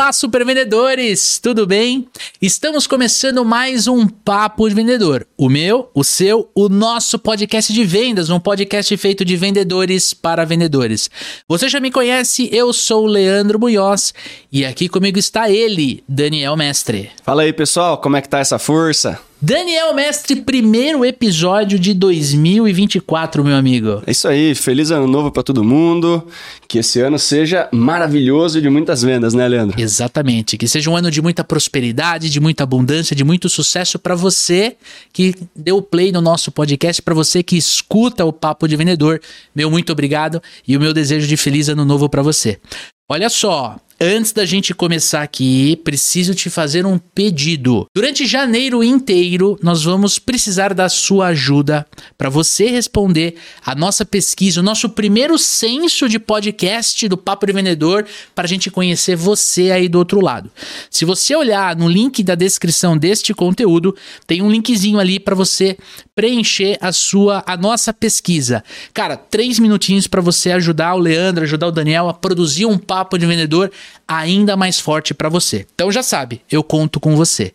Olá, super vendedores, tudo bem? Estamos começando mais um Papo de Vendedor. O meu, o seu, o nosso podcast de vendas, um podcast feito de vendedores para vendedores. Você já me conhece, eu sou o Leandro Munhoz e aqui comigo está ele, Daniel Mestre. Fala aí, pessoal, como é que tá essa força? Daniel Mestre, primeiro episódio de 2024, meu amigo. É isso aí, feliz ano novo para todo mundo. Que esse ano seja maravilhoso e de muitas vendas, né, Leandro? Exatamente, que seja um ano de muita prosperidade, de muita abundância, de muito sucesso para você que deu play no nosso podcast, para você que escuta o Papo de Vendedor. Meu muito obrigado e o meu desejo de feliz ano novo para você. Olha só, Antes da gente começar aqui, preciso te fazer um pedido. Durante janeiro inteiro, nós vamos precisar da sua ajuda para você responder a nossa pesquisa, o nosso primeiro censo de podcast do Papo de Vendedor, para a gente conhecer você aí do outro lado. Se você olhar no link da descrição deste conteúdo, tem um linkzinho ali para você preencher a sua, a nossa pesquisa. Cara, três minutinhos para você ajudar o Leandro, ajudar o Daniel a produzir um Papo de Vendedor ainda mais forte para você. Então já sabe, eu conto com você.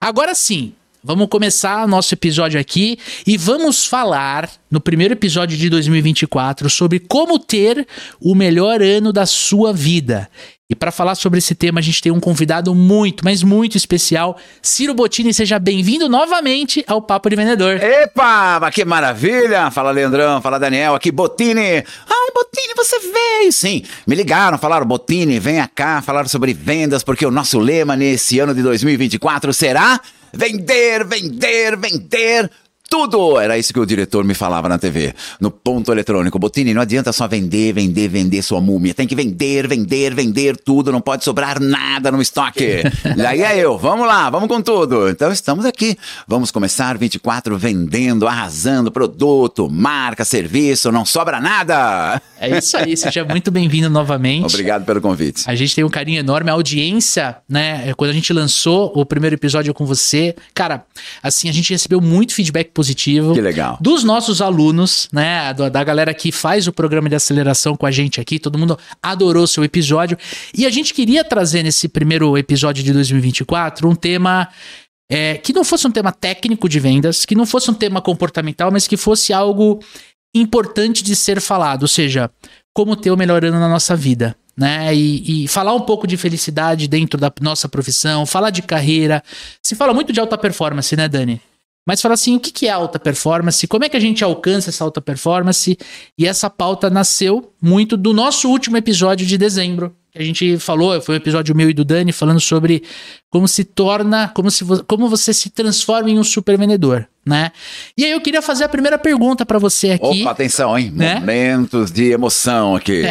Agora sim, vamos começar nosso episódio aqui e vamos falar no primeiro episódio de 2024 sobre como ter o melhor ano da sua vida. E para falar sobre esse tema, a gente tem um convidado muito, mas muito especial. Ciro Bottini, seja bem-vindo novamente ao Papo de Vendedor. Epa, que maravilha! Fala Leandrão, fala Daniel, aqui Bottini. Ai, Bottini, você veio! Sim, me ligaram, falaram, Bottini, venha cá, falaram sobre vendas, porque o nosso lema nesse ano de 2024 será vender, vender, vender tudo! Era isso que o diretor me falava na TV, no ponto eletrônico. Botini, não adianta só vender, vender, vender sua múmia. Tem que vender, vender, vender tudo. Não pode sobrar nada no estoque. Daí é eu. Vamos lá, vamos com tudo. Então estamos aqui. Vamos começar 24 vendendo, arrasando produto, marca, serviço. Não sobra nada. É isso aí. Seja muito bem-vindo novamente. Obrigado pelo convite. A gente tem um carinho enorme. A audiência, né? Quando a gente lançou o primeiro episódio com você, cara, assim, a gente recebeu muito feedback positivo. Que legal. Dos nossos alunos, né? Da, galera que faz o programa de aceleração com a gente aqui. Todo mundo adorou seu episódio. E a gente queria trazer nesse primeiro episódio de 2024 um tema. É, que não fosse um tema técnico de vendas, que não fosse um tema comportamental, mas que fosse algo importante de ser falado, ou seja, como ter o melhor ano na nossa vida. Né? E, e, falar um pouco de felicidade dentro da nossa profissão, falar de carreira. Se fala muito de alta performance, né, Dani? Mas fala assim, o que é alta performance? Como é que a gente alcança essa alta performance? E essa pauta nasceu muito do nosso último episódio de dezembro. Que a gente falou, foi um episódio meu e do Dani, falando sobre como se torna, como, se, como você se transforma em um super vendedor, né? E aí eu queria fazer a primeira pergunta para você aqui. Opa, atenção, hein? Né? Momentos de emoção aqui.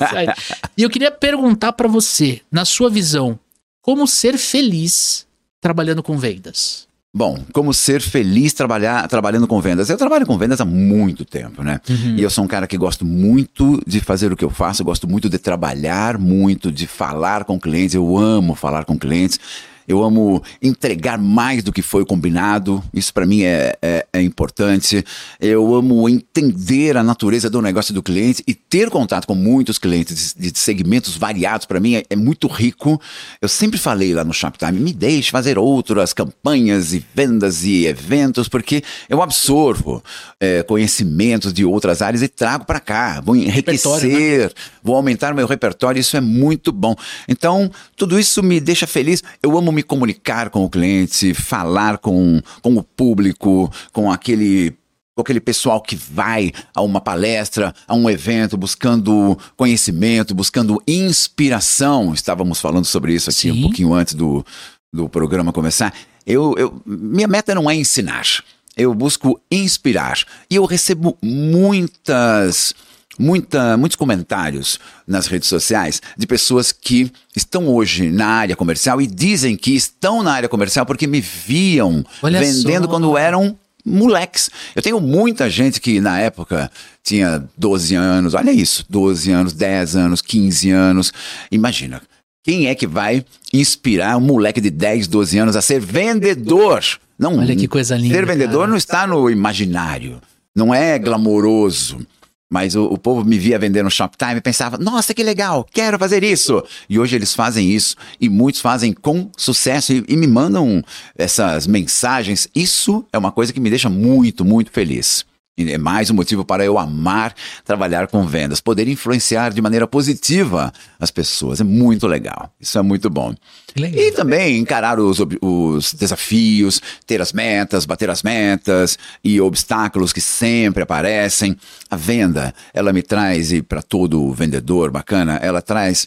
e eu queria perguntar para você, na sua visão, como ser feliz trabalhando com vendas? Bom, como ser feliz trabalhar, trabalhando com vendas? Eu trabalho com vendas há muito tempo, né? Uhum. E eu sou um cara que gosto muito de fazer o que eu faço, eu gosto muito de trabalhar muito, de falar com clientes, eu amo falar com clientes eu amo entregar mais do que foi combinado, isso para mim é, é, é, importante. Eu amo entender a natureza do negócio do cliente e ter contato com muitos clientes de, de segmentos variados, para mim é, é, muito rico. Eu sempre falei lá no Shoptime, me deixe fazer outras campanhas e vendas e eventos, porque eu absorvo é, conhecimentos de outras áreas e trago para cá, vou enriquecer, né? vou aumentar meu repertório, isso é muito bom. Então, tudo isso me deixa feliz. Eu amo me comunicar com o cliente, falar com, com o público, com aquele com aquele pessoal que vai a uma palestra, a um evento, buscando conhecimento, buscando inspiração. Estávamos falando sobre isso aqui Sim. um pouquinho antes do, do programa começar. Eu, eu, minha meta não é ensinar, eu busco inspirar. E eu recebo muitas muita, muitos comentários nas redes sociais de pessoas que estão hoje na área comercial e dizem que estão na área comercial porque me viam Olha vendendo só. quando eram moleques. Eu tenho muita gente que na época tinha 12 anos, olha isso, 12 anos, 10 anos, 15 anos. Imagina, quem é que vai inspirar um moleque de 10, 12 anos a ser vendedor? Não, olha que coisa linda. Ser vendedor cara. não está no imaginário, não é glamouroso Mas o, o, povo me via vender no Shoptime e pensava, nossa, que legal, quero fazer isso. E hoje eles fazem isso e muitos fazem com sucesso e, e me mandam essas mensagens. Isso é uma coisa que me deixa muito, muito feliz. É mais um motivo para eu amar trabalhar com vendas, poder influenciar de maneira positiva as pessoas. É muito legal. Isso é muito bom. Legal. E também encarar os, os desafios, ter as metas, bater as metas e obstáculos que sempre aparecem. A venda, ela me traz, e para todo vendedor bacana, ela traz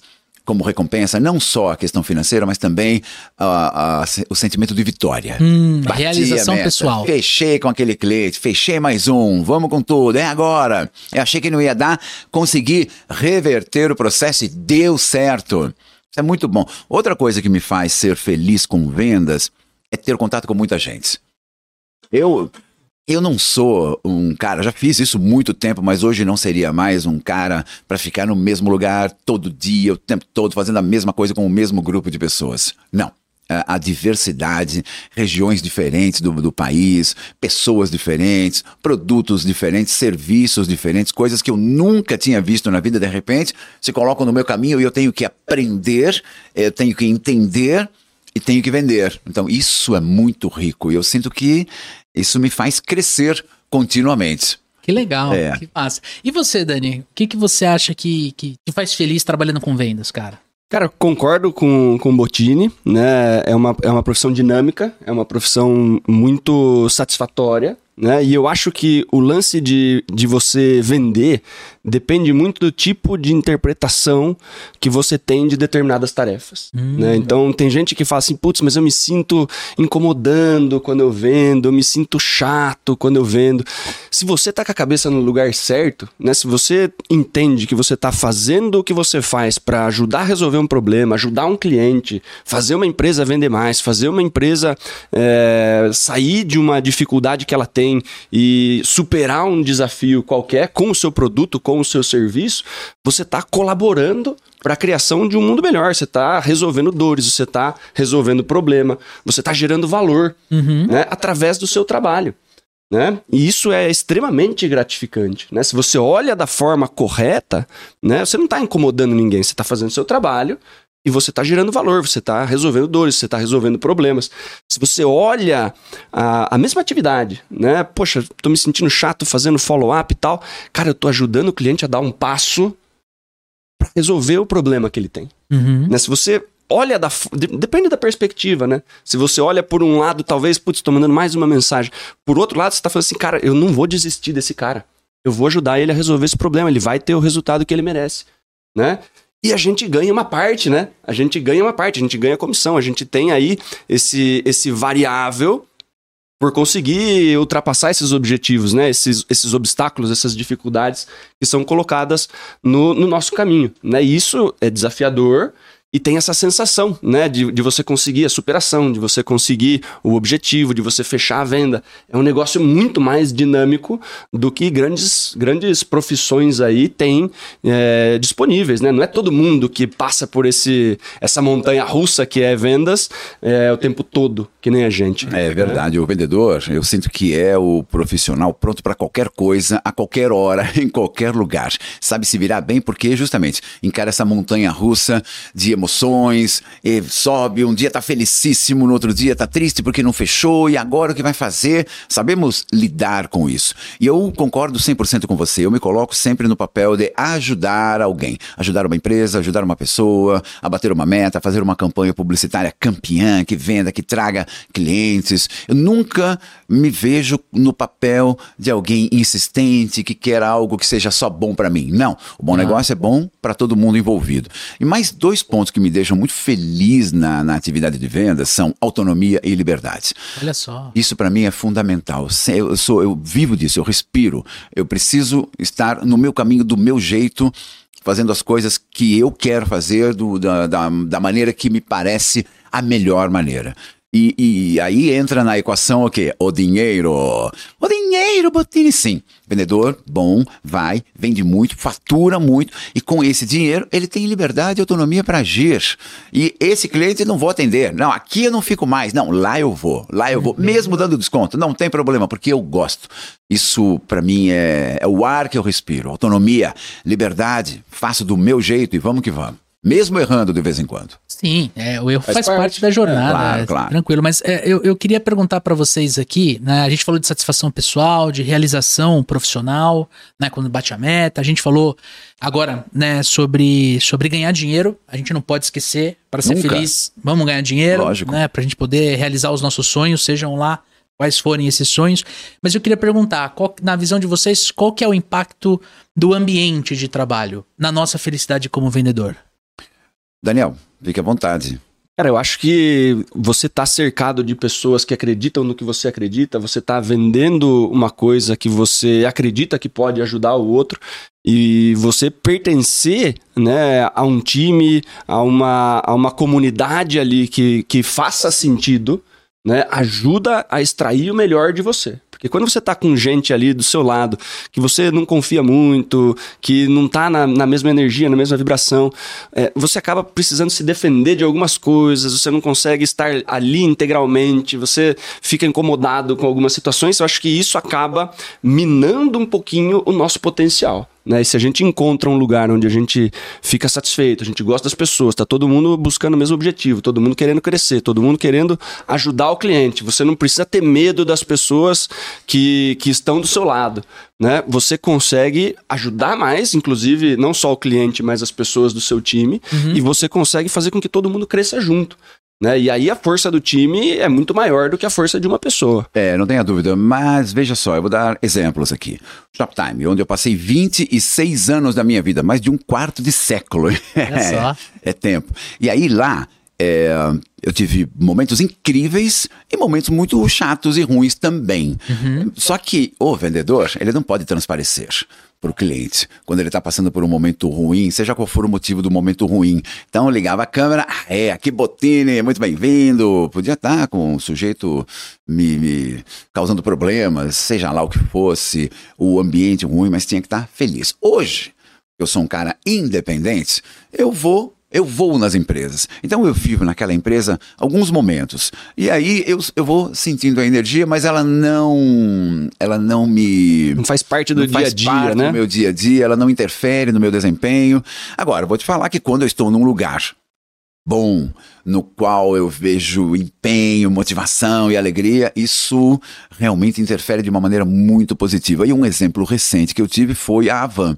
como recompensa não só a questão financeira, mas também uh, uh, o sentimento de vitória. Hum, realização meta, pessoal. Fechei com aquele cliente, fechei mais um, vamos com tudo, é agora. Eu achei que não ia dar, consegui reverter o processo e deu certo. Isso é muito bom. Outra coisa que me faz ser feliz com vendas é ter contato com muita gente. Eu eu não sou um cara, já fiz isso muito tempo, mas hoje não seria mais um cara para ficar no mesmo lugar todo dia, o tempo todo, fazendo a mesma coisa com o mesmo grupo de pessoas. Não. A diversidade, regiões diferentes do, do país, pessoas diferentes, produtos diferentes, serviços diferentes, coisas que eu nunca tinha visto na vida, de repente se colocam no meu caminho e eu tenho que aprender, eu tenho que entender e tenho que vender. Então, isso é muito rico. E eu sinto que isso me faz crescer continuamente. Que legal, é. que massa. E você, Dani, o que, que você acha que, que te faz feliz trabalhando com vendas, cara? Cara, concordo com, com o Botini, né? É uma, é uma profissão dinâmica, é uma profissão muito satisfatória, né? E eu acho que o lance de, de você vender depende muito do tipo de interpretação que você tem de determinadas tarefas. Hum. Né? Então, tem gente que fala assim: putz, mas eu me sinto incomodando quando eu vendo, eu me sinto chato quando eu vendo. Se você tá com a cabeça no lugar certo, né? se você entende que você tá fazendo o que você faz para ajudar a resolver um problema, ajudar um cliente, fazer uma empresa vender mais, fazer uma empresa é, sair de uma dificuldade que ela tem e superar um desafio qualquer com o seu produto, com o seu serviço, você está colaborando para a criação de um mundo melhor. Você está resolvendo dores, você está resolvendo problema, você está gerando valor uhum. né, através do seu trabalho. Né? E isso é extremamente gratificante. Né? Se você olha da forma correta, né, você não está incomodando ninguém, você está fazendo o seu trabalho e você está gerando valor, você está resolvendo dores, você está resolvendo problemas. Se você olha a, a mesma atividade, né? Poxa, estou me sentindo chato fazendo follow-up e tal. Cara, eu estou ajudando o cliente a dar um passo para resolver o problema que ele tem. Uhum. Né? Se você olha da. Depende da perspectiva, né? Se você olha por um lado, talvez, putz, estou mandando mais uma mensagem. Por outro lado, você está falando assim, cara, eu não vou desistir desse cara. Eu vou ajudar ele a resolver esse problema. Ele vai ter o resultado que ele merece, né? E a gente ganha uma parte, né? A gente ganha uma parte, a gente ganha comissão, a gente tem aí esse, esse variável por conseguir ultrapassar esses objetivos, né? Esses, esses obstáculos, essas dificuldades que são colocadas no, no nosso caminho, né? Isso é desafiador e tem essa sensação, né, de, de você conseguir a superação, de você conseguir o objetivo, de você fechar a venda. É um negócio muito mais dinâmico do que grandes, grandes profissões aí têm é, disponíveis, né? Não é todo mundo que passa por esse, essa montanha russa que é vendas é, o tempo todo, que nem a gente. É né? verdade, o vendedor, eu sinto que é o profissional pronto para qualquer coisa, a qualquer hora, em qualquer lugar. Sabe se virar bem porque justamente encara essa montanha russa de emoções, e sobe, um dia tá felicíssimo, no outro dia tá triste porque não fechou, e agora o que vai fazer? Sabemos lidar com isso. E eu concordo 100% com você, eu me coloco sempre no papel de ajudar alguém, ajudar uma empresa, ajudar uma pessoa, a bater uma meta, fazer uma campanha publicitária campeã, que venda, que traga clientes. Eu nunca me vejo no papel de alguém insistente que quer algo que seja só bom para mim. Não, o bom negócio é bom para todo mundo envolvido. E mais dois pontos pontos que me deixam muito feliz na, na atividade de vendas são autonomia e liberdade. Olha só. Isso para mim é fundamental. Eu, sou, eu vivo disso, eu respiro. Eu preciso estar no meu caminho, do meu jeito, fazendo as coisas que eu quero fazer do, da, da, da maneira que me parece a melhor maneira. E, e aí entra na equação o quê? O dinheiro. O dinheiro, Botini, sim. Vendedor bom, vai, vende muito, fatura muito e com esse dinheiro ele tem liberdade e autonomia para agir. E esse cliente não vou atender. Não, aqui eu não fico mais. Não, lá eu vou. Lá eu vou, mesmo dando desconto. Não tem problema, porque eu gosto. Isso para mim é, é o ar que eu respiro. Autonomia, liberdade, faço do meu jeito e vamos que vamos. Mesmo errando de vez em quando. Sim, é, o erro faz, faz parte. parte. da jornada. É, claro, é, claro. Tranquilo, mas é, eu, eu queria perguntar para vocês aqui, né? A gente falou de satisfação pessoal, de realização profissional, né? Quando bate a meta. A gente falou agora, né, sobre, sobre ganhar dinheiro. A gente não pode esquecer, para ser Nunca. feliz, vamos ganhar dinheiro. Lógico. Né, pra gente poder realizar os nossos sonhos, sejam lá quais forem esses sonhos. Mas eu queria perguntar, qual, na visão de vocês, qual que é o impacto do ambiente de trabalho na nossa felicidade como vendedor? Daniel, fique à vontade. Cara, eu acho que você está cercado de pessoas que acreditam no que você acredita, você está vendendo uma coisa que você acredita que pode ajudar o outro e você pertencer né, a um time, a uma, a uma comunidade ali que, que faça sentido, né, ajuda a extrair o melhor de você. Porque quando você tá com gente ali do seu lado, que você não confia muito, que não tá na, na mesma energia, na mesma vibração, é, você acaba precisando se defender de algumas coisas, você não consegue estar ali integralmente, você fica incomodado com algumas situações. Eu acho que isso acaba minando um pouquinho o nosso potencial. Né? E se a gente encontra um lugar onde a gente fica satisfeito, a gente gosta das pessoas, tá todo mundo buscando o mesmo objetivo, todo mundo querendo crescer, todo mundo querendo ajudar o cliente. Você não precisa ter medo das pessoas que, que estão do seu lado. Né? Você consegue ajudar mais, inclusive, não só o cliente, mas as pessoas do seu time, uhum. e você consegue fazer com que todo mundo cresça junto. Né? E aí a força do time é muito maior do que a força de uma pessoa. É, não tenha dúvida. Mas veja só, eu vou dar exemplos aqui. Shoptime, onde eu passei 26 anos da minha vida, mais de um quarto de século. É, só. é tempo. E aí lá, é, eu tive momentos incríveis e momentos muito chatos e ruins também. Uhum. Só que o vendedor, ele não pode transparecer para o cliente quando ele está passando por um momento ruim, seja qual for o motivo do momento ruim. Então ligava a câmera, ah, é, aqui Botini, muito bem-vindo. Podia estar tá com o sujeito me, me, causando problemas, seja lá o que fosse, o ambiente ruim, mas tinha que estar tá feliz. Hoje, eu sou um cara independente, eu vou eu vou nas empresas. Então eu vivo naquela empresa alguns momentos. E aí eu, eu vou sentindo a energia, mas ela não. Ela não me. Não faz parte do dia a dia, né? Do meu dia a dia, ela não interfere no meu desempenho. Agora, vou te falar que quando eu estou num lugar bom, no qual eu vejo empenho, motivação e alegria, isso realmente interfere de uma maneira muito positiva. E um exemplo recente que eu tive foi a Avan.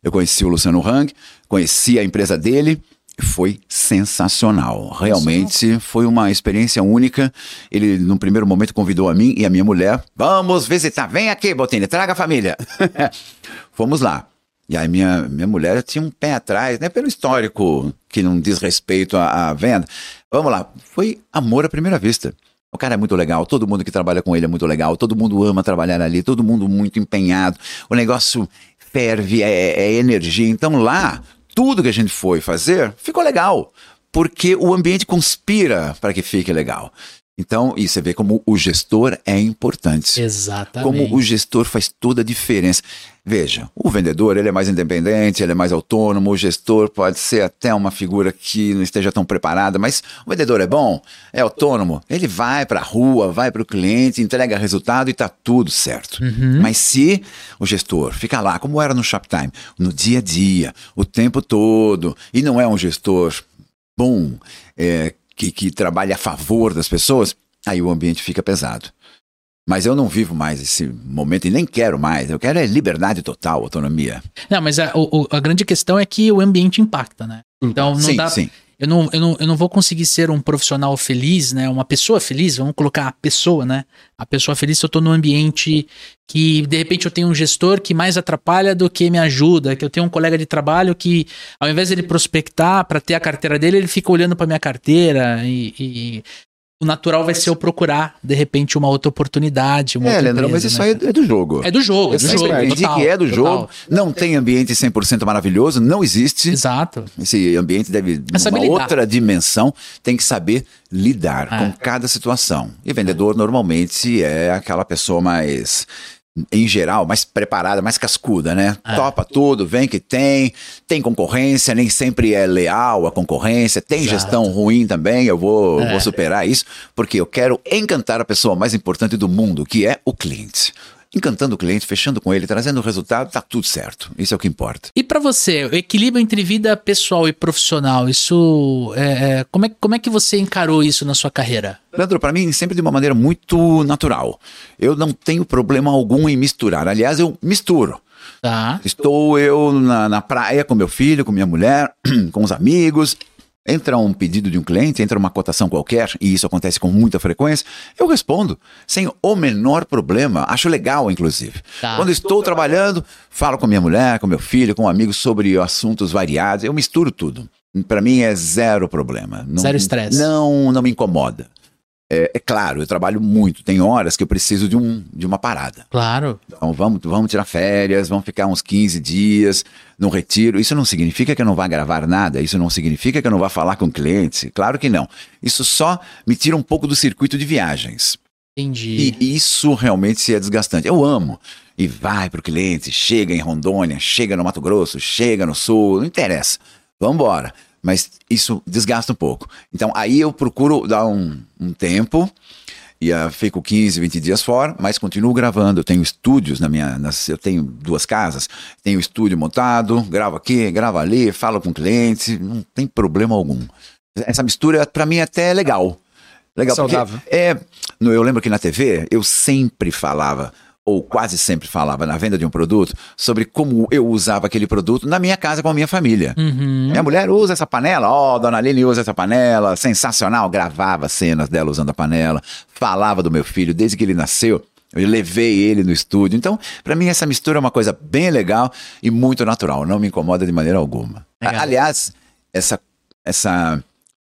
Eu conheci o Luciano Hang, conheci a empresa dele, foi sensacional. Realmente foi uma experiência única. Ele, num primeiro momento, convidou a mim e a minha mulher. Vamos visitar. Vem aqui, Botini, traga a família. Fomos lá. E aí minha, minha mulher tinha um pé atrás, né? Pelo histórico que não diz respeito à, à venda. Vamos lá. Foi amor à primeira vista. O cara é muito legal, todo mundo que trabalha com ele é muito legal, todo mundo ama trabalhar ali, todo mundo muito empenhado. O negócio ferve, é, é energia. Então lá, tudo que a gente foi fazer ficou legal, porque o ambiente conspira para que fique legal. Então, e você vê como o gestor é importante. Exatamente. Como o gestor faz toda a diferença. Veja, o vendedor ele é mais independente, ele é mais autônomo, o gestor pode ser até uma figura que não esteja tão preparada, mas o vendedor é bom, é autônomo, ele vai para a rua, vai para o cliente, entrega resultado e está tudo certo. Uhum. Mas se o gestor fica lá, como era no Shoptime, no dia a dia, o tempo todo, e não é um gestor bom, é, que, que trabalha a favor das pessoas, aí o ambiente fica pesado. Mas eu não vivo mais esse momento e nem quero mais. Eu quero é liberdade total, autonomia. Não, mas a, a grande questão é que o ambiente impacta, né? Então não sim, dá. Sim eu não, eu, não, eu não vou conseguir ser um profissional feliz, né? Uma pessoa feliz, vamos colocar a pessoa, né? A pessoa feliz se eu tô num ambiente que, de repente, eu tenho um gestor que mais atrapalha do que me ajuda, que eu tenho um colega de trabalho que, ao invés de ele prospectar para ter a carteira dele, ele fica olhando para minha carteira e, e o natural vai ser eu procurar, de repente, uma outra oportunidade. Uma é, outra Leandro, mas empresa, isso né, aí é do jogo. É do jogo, é do jogo. entendi total, que é do total. jogo. Não tem ambiente 100% maravilhoso, não existe. Exato. Esse ambiente deve É saber uma outra dimensão, tem que saber lidar É. com cada situação. E vendedor normalmente é aquela pessoa mais em geral, mais preparada, mais cascuda, né? É. Topa tudo, vem que tem, tem concorrência, nem sempre é leal a concorrência, tem Exato. gestão ruim também, eu vou, É. vou superar isso, porque eu quero encantar a pessoa mais importante do mundo, que é o cliente. Encantando o cliente, fechando com ele, trazendo o resultado, tá tudo certo. Isso é o que importa. E pra você, o equilíbrio entre vida pessoal e profissional, isso. É, é, como, é, como é que você encarou isso na sua carreira? Leandro, para mim, sempre de uma maneira muito natural. Eu não tenho problema algum em misturar. Aliás, eu misturo. Tá. Estou eu na, na praia com meu filho, com minha mulher, com os amigos. Entra um pedido de um cliente, entra uma cotação qualquer, e isso acontece com muita frequência, eu respondo, sem o menor problema. Acho legal, inclusive. Tá. Quando estou trabalhando, falo com minha mulher, com meu filho, com amigos sobre assuntos variados, eu misturo tudo. Para mim é zero problema. Não- Zero estresse. Não, não me incomoda. É, é claro, eu trabalho muito, tem horas que eu preciso de, um, de uma parada. Claro. Então vamos, vamos tirar férias, vamos ficar uns 15 dias num retiro. Isso não significa que eu não vá gravar nada, isso não significa que eu não vá falar com clientes. Claro que não. Isso só me tira um pouco do circuito de viagens. Entendi. E isso realmente é desgastante. Eu amo. E vai pro cliente, chega em Rondônia, chega no Mato Grosso, chega no Sul, não interessa. Vamos embora. Mas isso desgasta um pouco. Então aí eu procuro dar um, um tempo e ah, fico 15, 20 dias fora, mas continuo gravando. Eu tenho estúdios na minha. nas- eu tenho duas casas, tenho estúdio montado, gravo aqui, gravo ali, falo com cliente, não tem problema algum. Essa mistura, pra mim, até é legal. Legal, Saudável. é. no- Eu lembro que na TV eu sempre falava, ou quase sempre falava, na venda de um produto, sobre como eu usava aquele produto na minha casa com a minha família. Uhum. Minha mulher usa essa panela, ó, dona Aline usa essa panela, sensacional. Gravava cenas dela usando a panela, falava do meu filho desde que ele nasceu. Eu levei ele no estúdio. Então, pra mim, essa mistura é uma coisa bem legal e muito natural. Não me incomoda de maneira alguma. Legal. Aliás, essa, essa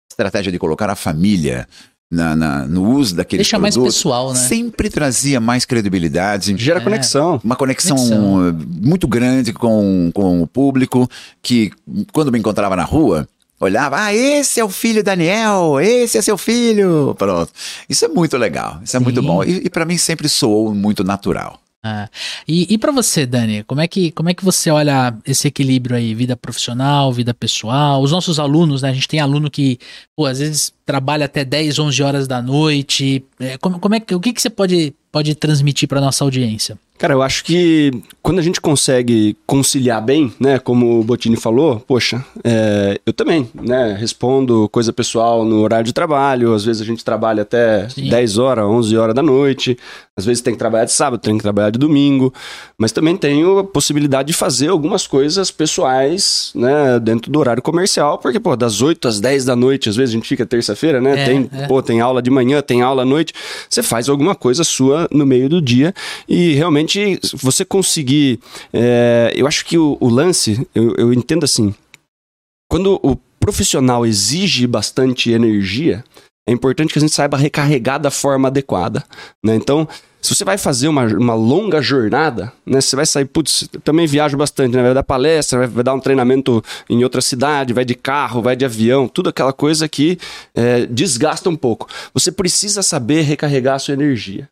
estratégia de colocar a família na, na- no uso daquele Deixa mais pessoal, né? sempre trazia mais credibilidade Gera É. conexão. uma conexão, Conexão. muito grande com, com o público que, quando me encontrava na rua, olhava, ah, esse é o filho Daniel, esse é seu filho. Pronto. Isso é muito legal, isso é muito Sim. bom. E, e para mim sempre soou muito natural. Ah, E, e para você, Dani, como é, que, como é que você olha esse equilíbrio aí, vida profissional, vida pessoal? Os nossos alunos, né? A gente tem aluno que, pô, às vezes trabalha até 10, 11 horas da noite. É, como, como é que, o que, que você pode, pode transmitir para nossa audiência? Cara, eu acho que quando a gente consegue conciliar bem, né, como o Botini falou, poxa, é, eu também, né, respondo coisa pessoal no horário de trabalho, às vezes a gente trabalha até Sim. 10 horas, 11 horas da noite, às vezes tem que trabalhar de sábado, tem que trabalhar de domingo, mas também tenho a possibilidade de fazer algumas coisas pessoais, né, dentro do horário comercial, porque, pô, das 8 às 10 da noite, às vezes a gente fica terça-feira, né, É, tem, é. pô, tem aula de manhã, tem aula à noite, você faz alguma coisa sua no meio do dia e realmente você conseguir. é, eu acho que o, o lance, eu, eu entendo assim, quando o profissional exige bastante energia, é importante que a gente saiba recarregar da forma adequada. Né? Então, se você vai fazer uma, uma longa jornada, né? Você vai sair, putz, também viajo bastante, né? Vai dar palestra, vai, vai dar um treinamento em outra cidade, vai de carro, vai de avião, tudo aquela coisa que é, desgasta um pouco. Você precisa saber recarregar a sua energia.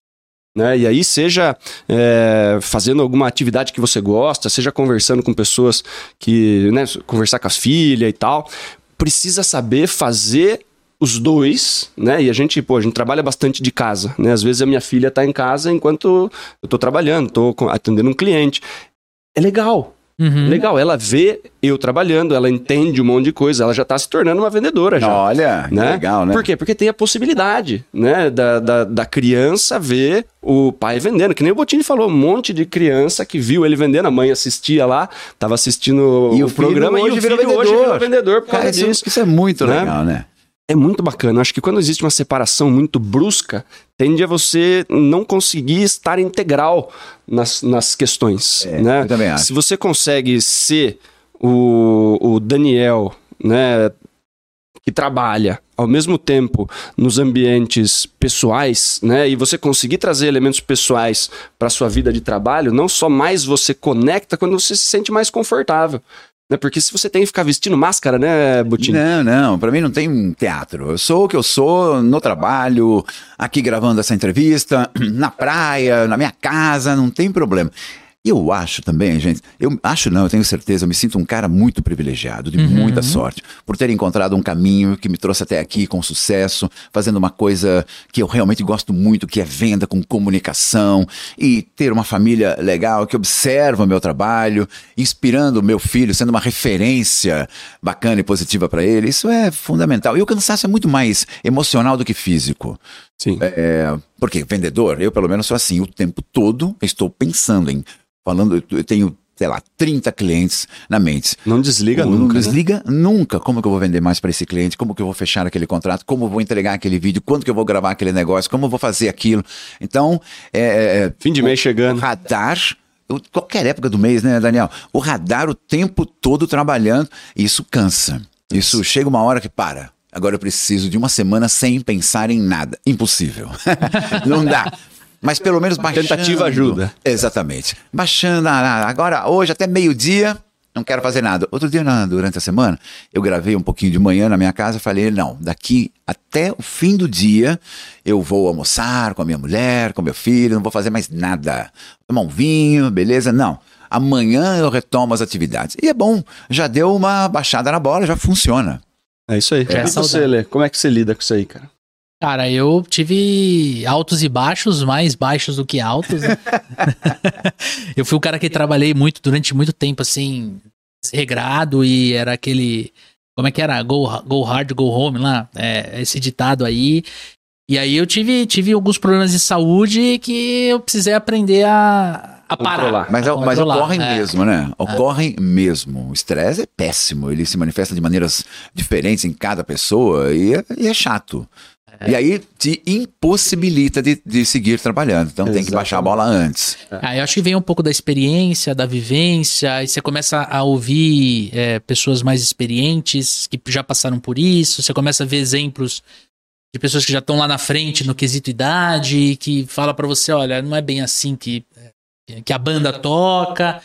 Né? E aí, seja é, fazendo alguma atividade que você gosta, seja conversando com pessoas que. Né, conversar com as filhas e tal. Precisa saber fazer os dois, né? E a gente, pô, a gente trabalha bastante de casa, né? Às vezes a minha filha tá em casa enquanto eu tô trabalhando, tô atendendo um cliente. É legal, Uhum. legal. Ela vê eu trabalhando, ela entende um monte de coisa, ela já tá se tornando uma vendedora já. Olha, Né? legal, né? Por quê? Porque tem a possibilidade, né, da, da, da criança ver o pai vendendo. Que nem o Botini falou, um monte de criança que viu ele vendendo, a mãe assistia lá, tava assistindo E o, o programa e hoje o filho hoje vendedor. virou vendedor por Cara, causa isso, disso. isso é muito Né? legal, né? É muito bacana. Acho que quando existe uma separação muito brusca, tende a você não conseguir estar integral nas, nas questões. É, né? eu também acho. Se você consegue ser o, o Daniel, né? que trabalha ao mesmo tempo nos ambientes pessoais, né, e você conseguir trazer elementos pessoais para sua vida de trabalho, não só mais você conecta quando você se sente mais confortável. Né? Porque se você tem que ficar vestindo máscara, né, Butini? Não, não, para mim não tem teatro. Eu sou o que eu sou no trabalho, aqui gravando essa entrevista, na praia, na minha casa, não tem problema. E eu acho também, gente, eu acho não, eu tenho certeza, eu me sinto um cara muito privilegiado, de uhum. muita sorte, por ter encontrado um caminho que me trouxe até aqui com sucesso, fazendo uma coisa que eu realmente gosto muito, que é venda com comunicação, e ter uma família legal que observa o meu trabalho, inspirando o meu filho, sendo uma referência bacana e positiva para ele. Isso é fundamental. E o cansaço é muito mais emocional do que físico. Sim. É, porque vendedor, eu pelo menos sou assim, o tempo todo estou pensando em falando, eu tenho, sei lá, 30 clientes na mente. Não desliga nunca. Não né? desliga nunca. Como que eu vou vender mais para esse cliente? Como que eu vou fechar aquele contrato? Como eu vou entregar aquele vídeo? Quando que eu vou gravar aquele negócio? Como eu vou fazer aquilo? Então, é, é, é fim de mês chegando. Radar qualquer época do mês, né, Daniel? O radar o tempo todo trabalhando, isso cansa. Isso chega uma hora que para. Agora eu preciso de uma semana sem pensar em nada. Impossível. Não dá. Mas pelo menos baixando. Tentativa ajuda. Exatamente. Baixando, ah, agora, hoje até meio-dia, não quero fazer nada. Outro dia, durante a semana, eu gravei um pouquinho de manhã na minha casa. Falei, não, daqui até o fim do dia, eu vou almoçar com a minha mulher, com meu filho, não vou fazer mais nada. Tomar um vinho, beleza? Não. Amanhã eu retomo as atividades. E é bom, já deu uma baixada na bola, já funciona. É isso aí. É. E você, Lê, como é que você lida com isso aí, cara? Cara, eu tive altos e baixos, mais baixos do que altos. Né? eu fui o cara que trabalhei muito durante muito tempo, assim, regrado e era aquele. Como é que era? Go, go hard, go home lá. É, esse ditado aí. E aí eu tive, tive alguns problemas de saúde que eu precisei aprender a, a parar. Mas, a mas ocorrem é. mesmo, né? Ocorrem é. mesmo. O estresse é péssimo. Ele se manifesta de maneiras diferentes em cada pessoa e é, e é chato. É. E aí te impossibilita de, de seguir trabalhando. Então Exatamente. tem que baixar a bola antes. É. Ah, eu acho que vem um pouco da experiência, da vivência, e você começa a ouvir é, pessoas mais experientes que já passaram por isso, você começa a ver exemplos de pessoas que já estão lá na frente no quesito idade, que fala para você, olha, não é bem assim que, que a banda toca.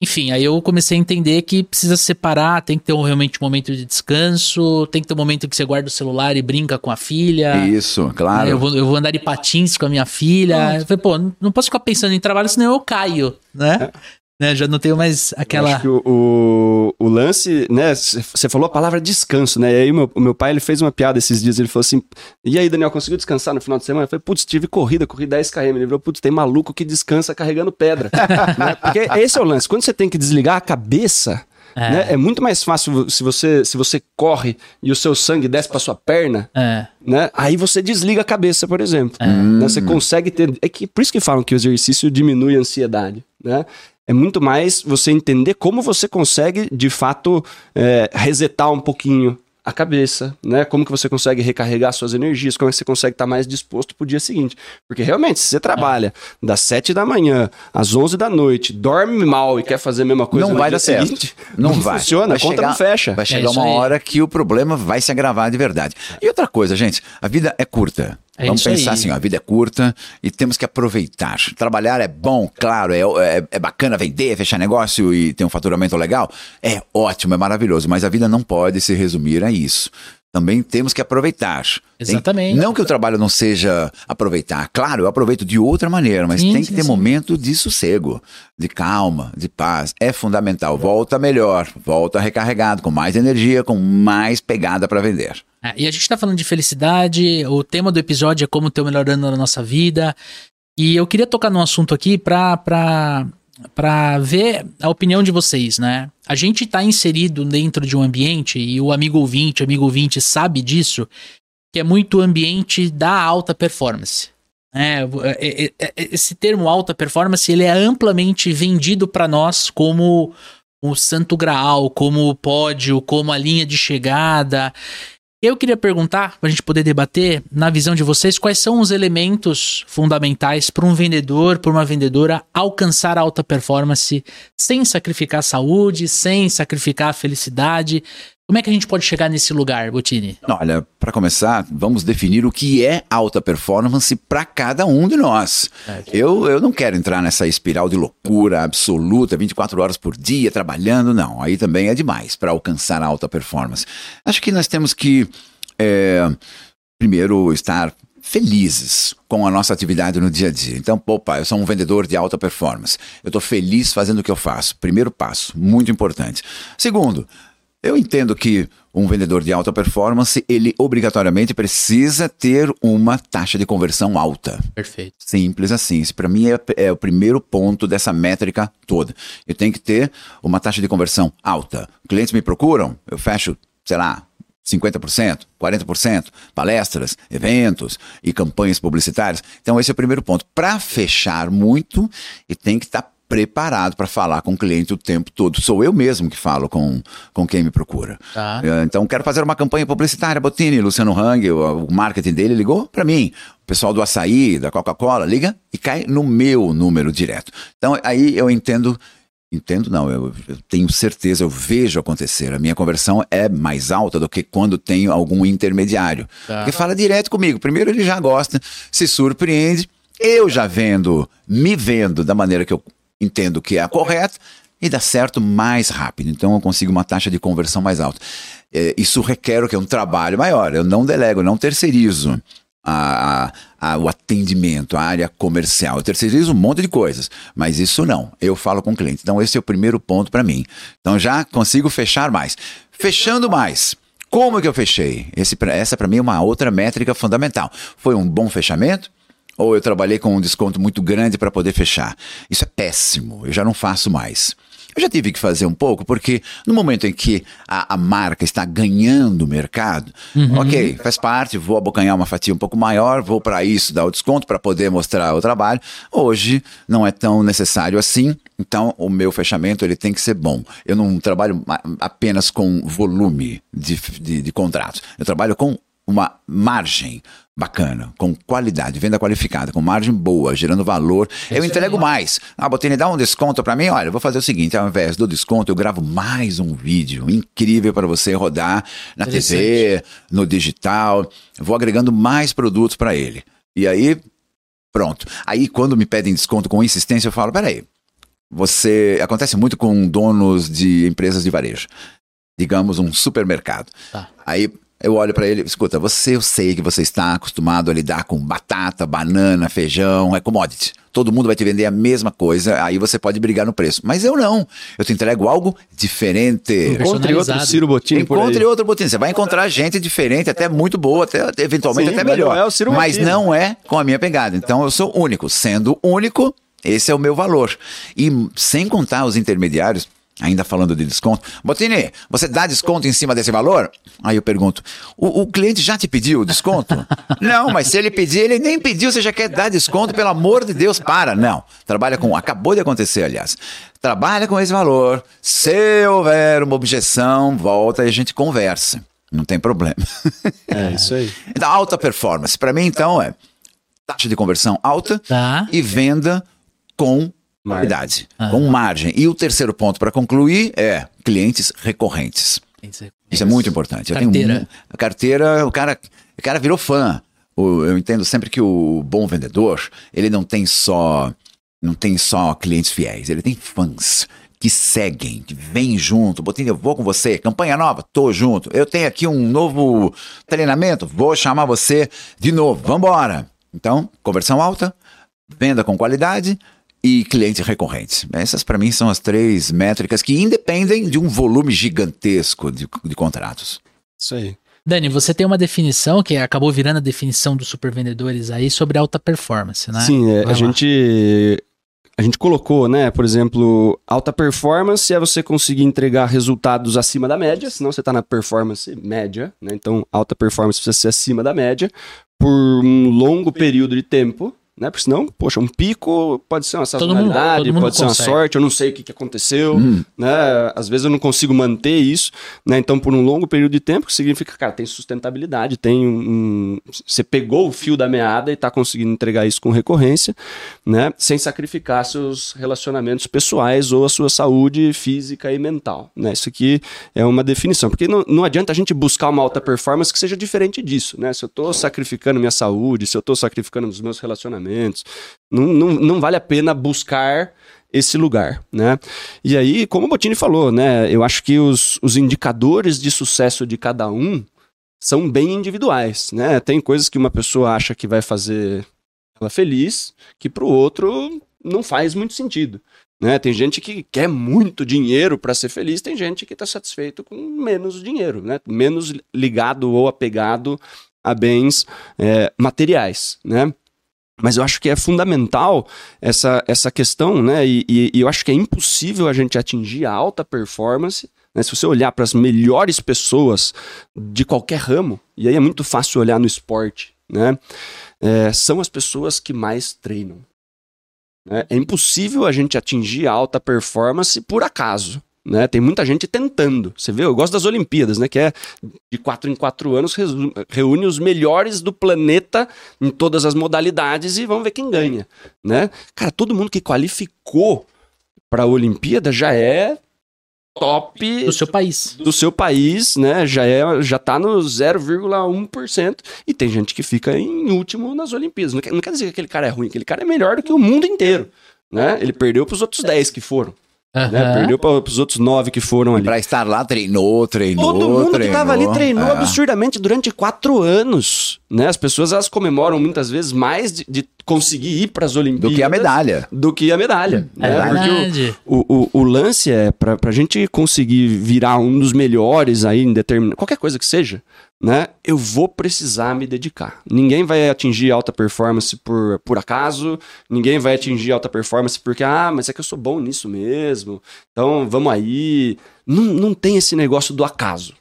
Enfim, aí eu comecei a entender que precisa separar, tem que ter um, realmente um momento de descanso, tem que ter um momento que você guarda o celular e brinca com a filha. Isso, claro. Eu vou, eu vou andar de patins com a minha filha. Eu falei, pô, não posso ficar pensando em trabalho, senão eu caio, né? Né, já não tenho mais aquela. acho que o, o, o lance, né? Você falou a palavra descanso, né? E aí meu, o meu pai ele fez uma piada esses dias. Ele falou assim: E aí, Daniel, conseguiu descansar no final de semana? Eu falei: Putz, tive corrida, corri 10 km. Ele falou: Putz, tem maluco que descansa carregando pedra. né? Porque esse é o lance. Quando você tem que desligar a cabeça. É. Né? é muito mais fácil se você, se você corre e o seu sangue desce para sua perna, é. né? Aí você desliga a cabeça, por exemplo. É. Né? Você consegue ter. É que, por isso que falam que o exercício diminui a ansiedade. Né? É muito mais você entender como você consegue, de fato, é, resetar um pouquinho a cabeça, né? Como que você consegue recarregar suas energias, como é que você consegue estar mais disposto pro dia seguinte. Porque realmente, se você trabalha é. das 7 da manhã às 11 da noite, dorme mal e quer fazer a mesma coisa não no vai dia dar seguinte, certo. não, não vai. funciona, vai a conta chegar, não fecha. Vai chegar é uma hora que o problema vai se agravar de verdade. E outra coisa, gente, a vida é curta. É Vamos pensar aí. assim, ó, a vida é curta e temos que aproveitar. Trabalhar é bom, claro, é, é, é, bacana vender, fechar negócio e ter um faturamento legal. É ótimo, é maravilhoso, mas a vida não pode se resumir a isso. Também temos que aproveitar. Exatamente. Tem, não que o trabalho não seja aproveitar. Claro, eu aproveito de outra maneira, mas sim, tem que sim, ter sim. momento de sossego, de calma, de paz. É fundamental. Volta melhor, volta recarregado, com mais energia, com mais pegada para vender. É, e a gente está falando de felicidade, o tema do episódio é como ter o melhor ano na nossa vida. E eu queria tocar num assunto aqui para para ver a opinião de vocês, né? A gente está inserido dentro de um ambiente e o amigo ouvinte, amigo ouvinte sabe disso, que é muito ambiente da alta performance. É, é, é, é esse termo alta performance ele é amplamente vendido para nós como o santo graal, como o pódio, como a linha de chegada. Eu queria perguntar, para a gente poder debater, na visão de vocês, quais são os elementos fundamentais para um vendedor, para uma vendedora alcançar alta performance sem sacrificar a saúde, sem sacrificar a felicidade. Como é que a gente pode chegar nesse lugar, Botini? Olha, para começar, vamos definir o que é alta performance para cada um de nós. Eu, eu não quero entrar nessa espiral de loucura absoluta, 24 horas por dia trabalhando, não. Aí também é demais para alcançar a alta performance. Acho que nós temos que, é, primeiro, estar felizes com a nossa atividade no dia a dia. Então, opa, eu sou um vendedor de alta performance. Eu estou feliz fazendo o que eu faço. Primeiro passo, muito importante. Segundo, eu entendo que um vendedor de alta performance, ele obrigatoriamente precisa ter uma taxa de conversão alta. Perfeito. Simples assim. Isso para mim é, é, o primeiro ponto dessa métrica toda. Eu tenho que ter uma taxa de conversão alta. Clientes me procuram, eu fecho, sei lá, 50%, 40%, palestras, eventos e campanhas publicitárias. Então, esse é o primeiro ponto. Para fechar muito, e tem que estar tá preparado para falar com o cliente o tempo todo. Sou eu mesmo que falo com, com quem me procura. Tá. Então, quero fazer uma campanha publicitária, Botini, Luciano Hang, o, o marketing dele ligou para mim. O pessoal do açaí, da Coca-Cola, liga e cai no meu número direto. Então, aí eu entendo Entendo, não, eu, eu, tenho certeza, eu vejo acontecer. A minha conversão é mais alta do que quando tenho algum intermediário. Tá. Que fala direto comigo. Primeiro, ele já gosta, se surpreende. Eu já vendo, me vendo da maneira que eu entendo que é a correta e dá certo mais rápido. Então, eu consigo uma taxa de conversão mais alta. É, isso requer o que? Um trabalho maior. Eu não delego, não terceirizo a, a, o atendimento, a área comercial. Eu terceirizo um monte de coisas, mas isso não. Eu falo com o cliente. Então, esse é o primeiro ponto para mim. Então, já consigo fechar mais. Fechando mais. Como que eu fechei? Esse, essa para mim é uma outra métrica fundamental. Foi um bom fechamento? Ou eu trabalhei com um desconto muito grande para poder fechar? Isso é péssimo. Eu já não faço mais. Eu já tive que fazer um pouco, porque no momento em que a, a marca está ganhando o mercado, uhum. ok, faz parte, vou abocanhar uma fatia um pouco maior, vou para isso dar o desconto para poder mostrar o trabalho. Hoje não é tão necessário assim, então o meu fechamento ele tem que ser bom. Eu não trabalho apenas com volume de, de, de contratos, eu trabalho com uma margem bacana, com qualidade, venda qualificada, com margem boa, gerando valor, eu entrego mais. Ah, Botini, dá um desconto para mim? Olha, eu vou fazer o seguinte, ao invés do desconto, eu gravo mais um vídeo incrível para você rodar na TV, no digital, vou agregando mais produtos para ele. E aí, pronto. Aí, quando me pedem desconto com insistência, eu falo, peraí, você... Acontece muito com donos de empresas de varejo. Digamos, um supermercado. Tá. Aí eu olho para ele, escuta, você, eu sei que você está acostumado a lidar com batata, banana, feijão, é commodity. Todo mundo vai te vender a mesma coisa, aí você pode brigar no preço. Mas eu não. Eu te entrego algo diferente. Encontre outro Ciro Bottini Encontre outro Bottini. Você vai encontrar gente diferente, até muito boa, até eventualmente Sim, até melhor. Não é o Ciro mas Bottini. não é com a minha pegada. Então eu sou único. Sendo único, esse é o meu valor. E sem contar os intermediários, Ainda falando de desconto. Botini, você dá desconto em cima desse valor? Aí eu pergunto: o, o cliente já te pediu desconto? não, mas se ele pedir, ele nem pediu, você já quer dar desconto, pelo amor de Deus, para. Não. Trabalha com. Acabou de acontecer, aliás. Trabalha com esse valor. Se houver uma objeção, volta e a gente conversa. Não tem problema. É isso aí. Então, alta performance. Para mim, então, é taxa de conversão alta tá. e venda com qualidade, ah. com margem. E o terceiro ponto para concluir é clientes recorrentes. Isso é muito importante. Carteira. Eu tenho a carteira, o cara, o cara virou fã. Eu entendo sempre que o bom vendedor, ele não tem só não tem só clientes fiéis, ele tem fãs que seguem, que vêm junto. Botinho, eu vou com você. Campanha nova, tô junto. Eu tenho aqui um novo treinamento, vou chamar você de novo. Vambora. Então, conversão alta, venda com qualidade, e clientes recorrentes. Essas, para mim, são as três métricas que independem de um volume gigantesco de, de contratos. Isso aí. Dani, você tem uma definição que acabou virando a definição dos supervendedores aí sobre alta performance, né? Sim, é, a gente a gente colocou, né, por exemplo, alta performance é você conseguir entregar resultados acima da média, senão você está na performance média, né? Então, alta performance precisa ser acima da média por um longo período de tempo, né? Porque senão, poxa, um pico pode ser uma mundo- sazonalidade, mundo pode ser uma consegue. sorte, eu não sei o que, que aconteceu, Hum. né? Às vezes eu não consigo manter isso, né? Então, por um longo período de tempo, que significa, cara, tem sustentabilidade, tem um... Você pegou o fio da meada e tá conseguindo entregar isso com recorrência, né? Sem sacrificar seus relacionamentos pessoais ou a sua saúde física e mental, né? Isso aqui é uma definição, porque não, não adianta a gente buscar uma alta performance que seja diferente disso, né? Se eu tô sacrificando minha saúde, se eu tô sacrificando os meus relacionamentos, não, não, não vale a pena buscar esse lugar, né? E aí, como o Botini falou, né? Eu acho que os, os indicadores de sucesso de cada um são bem individuais, né? Tem coisas que uma pessoa acha que vai fazer ela feliz, que para o outro não faz muito sentido. Né? Tem gente que quer muito dinheiro para ser feliz, tem gente que está satisfeito com menos dinheiro, né? menos ligado ou apegado a bens é, materiais. Né? Mas eu acho que é fundamental essa, essa questão, né? E, e- e eu acho que é impossível a gente atingir a alta performance. Né? Se você olhar para as melhores pessoas de qualquer ramo, e aí é muito fácil olhar no esporte, né? É, são as pessoas que mais treinam. né? É impossível a gente atingir a alta performance por acaso. Né? Tem muita gente tentando. Você vê, eu gosto das Olimpíadas, né? Que é de quatro em quatro anos reúne os melhores do planeta em todas as modalidades e vamos ver quem ganha, né? Cara, todo mundo que qualificou para a Olimpíada já é top Do seu país. do seu país, né? Já é, já tá no 0,1% e tem gente que fica em último nas Olimpíadas. Não quer, não quer dizer que aquele cara é ruim, aquele cara é melhor do que o mundo inteiro, né? Ele perdeu para os outros 10 que foram, né? Aham. Perdeu para os outros 9 que foram ali. Pra estar lá, treinou, treinou. Todo mundo que tava ali treinou É. absurdamente durante quatro anos, né? As pessoas elas comemoram muitas vezes mais de, de conseguir ir para as Olimpíadas Do que a medalha. do que a medalha. É né? Porque o- verdade. o, o, o lance é pra, pra gente conseguir virar um dos melhores aí em determinado. qualquer coisa que seja, né? Eu vou precisar me dedicar. Ninguém vai atingir alta performance por, por acaso, ninguém vai atingir alta performance porque, ah, mas é que eu sou bom nisso mesmo, então vamos aí. Não, não tem esse negócio do acaso.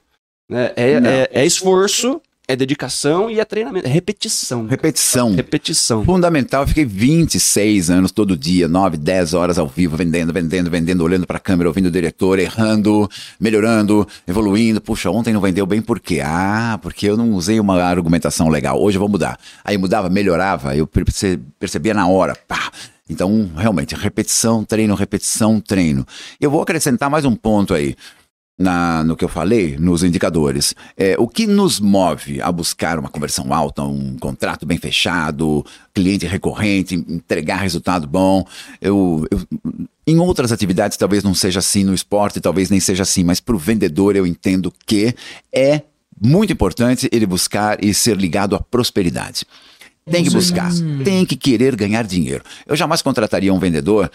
Né? É, é, é esforço, é dedicação e é treinamento, é repetição. Repetição. Repetição. Fundamental, eu fiquei 26 anos todo dia, 9, 10 horas ao vivo, vendendo, vendendo, vendendo, olhando pra câmera, ouvindo o diretor, errando, melhorando, evoluindo. Puxa, ontem não vendeu bem por quê? Ah, porque eu não usei uma argumentação legal. Hoje eu vou mudar. Aí mudava, melhorava, eu perce- percebia na hora. Pá. Então, realmente, repetição, treino, repetição, treino. Eu vou acrescentar mais um ponto aí. Na, no que eu falei, nos indicadores. É, o que nos move a buscar uma conversão alta, um contrato bem fechado, cliente recorrente, entregar resultado bom? Eu, eu- em outras atividades talvez não seja assim, no esporte talvez nem seja assim, mas para o vendedor eu entendo que é muito importante ele buscar e ser ligado à prosperidade. Tem que buscar, tem que querer ganhar dinheiro. Eu jamais contrataria um vendedor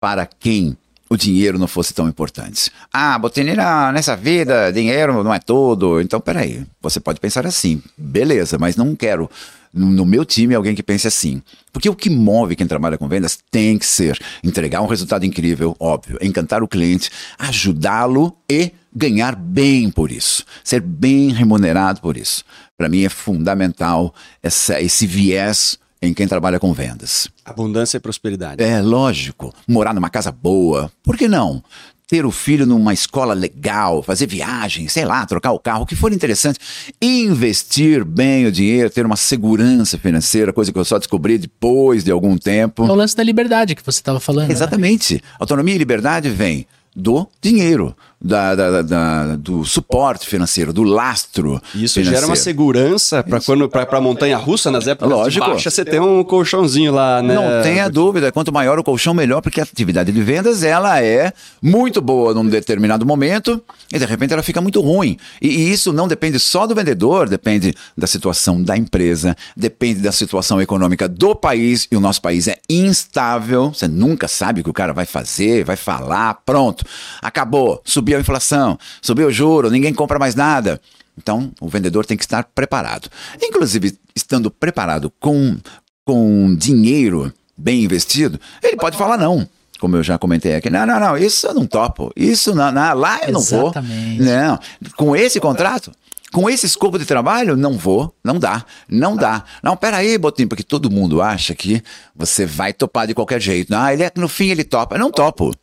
para quem o dinheiro não fosse tão importante. Ah, Botini, na- nessa vida, dinheiro não é tudo. Então, peraí, você pode pensar assim, beleza, mas não quero no no meu time alguém que pense assim. Porque o que move quem trabalha com vendas tem que ser entregar um resultado incrível, óbvio, encantar o cliente, ajudá-lo e ganhar bem por isso, ser bem remunerado por isso. Para mim é fundamental essa- esse viés em quem trabalha com vendas. Abundância e prosperidade. É lógico, morar numa casa boa, por que não? Ter o filho numa escola legal, fazer viagem, sei lá, trocar o carro, o que for interessante. Investir bem o dinheiro, ter uma segurança financeira, coisa que eu só descobri depois de algum tempo. É o lance da liberdade que você estava falando. né? Exatamente. Autonomia e liberdade vem do dinheiro, da, da- da- do suporte financeiro, do lastro. Isso financeiro. gera uma segurança para quando para pra montanha russa nas épocas Lógico. de baixa, você tem um colchãozinho lá, né? Não tenha dúvida, quanto maior o colchão, melhor, porque a atividade de vendas ela é muito boa num determinado momento e de repente ela fica muito ruim. E, e isso não depende só do vendedor, depende da situação da empresa, depende da situação econômica do país e o nosso país é instável. Você nunca sabe o que o cara vai fazer, vai falar, pronto, acabou, subiu a inflação, subiu o juro, ninguém compra mais nada. Então, o vendedor tem que estar preparado. Inclusive, estando preparado com, com dinheiro bem investido, ele pode falar não. Como eu já comentei aqui, não, não, não, isso eu não topo, isso não, não lá eu não Exatamente. vou. Não, com esse contrato, Com esse escopo de trabalho, não vou, não dá, não dá. Não, peraí, Botinho, porque todo mundo acha que você vai topar de qualquer jeito. Ah, ele é, no fim ele topa. Eu não topo.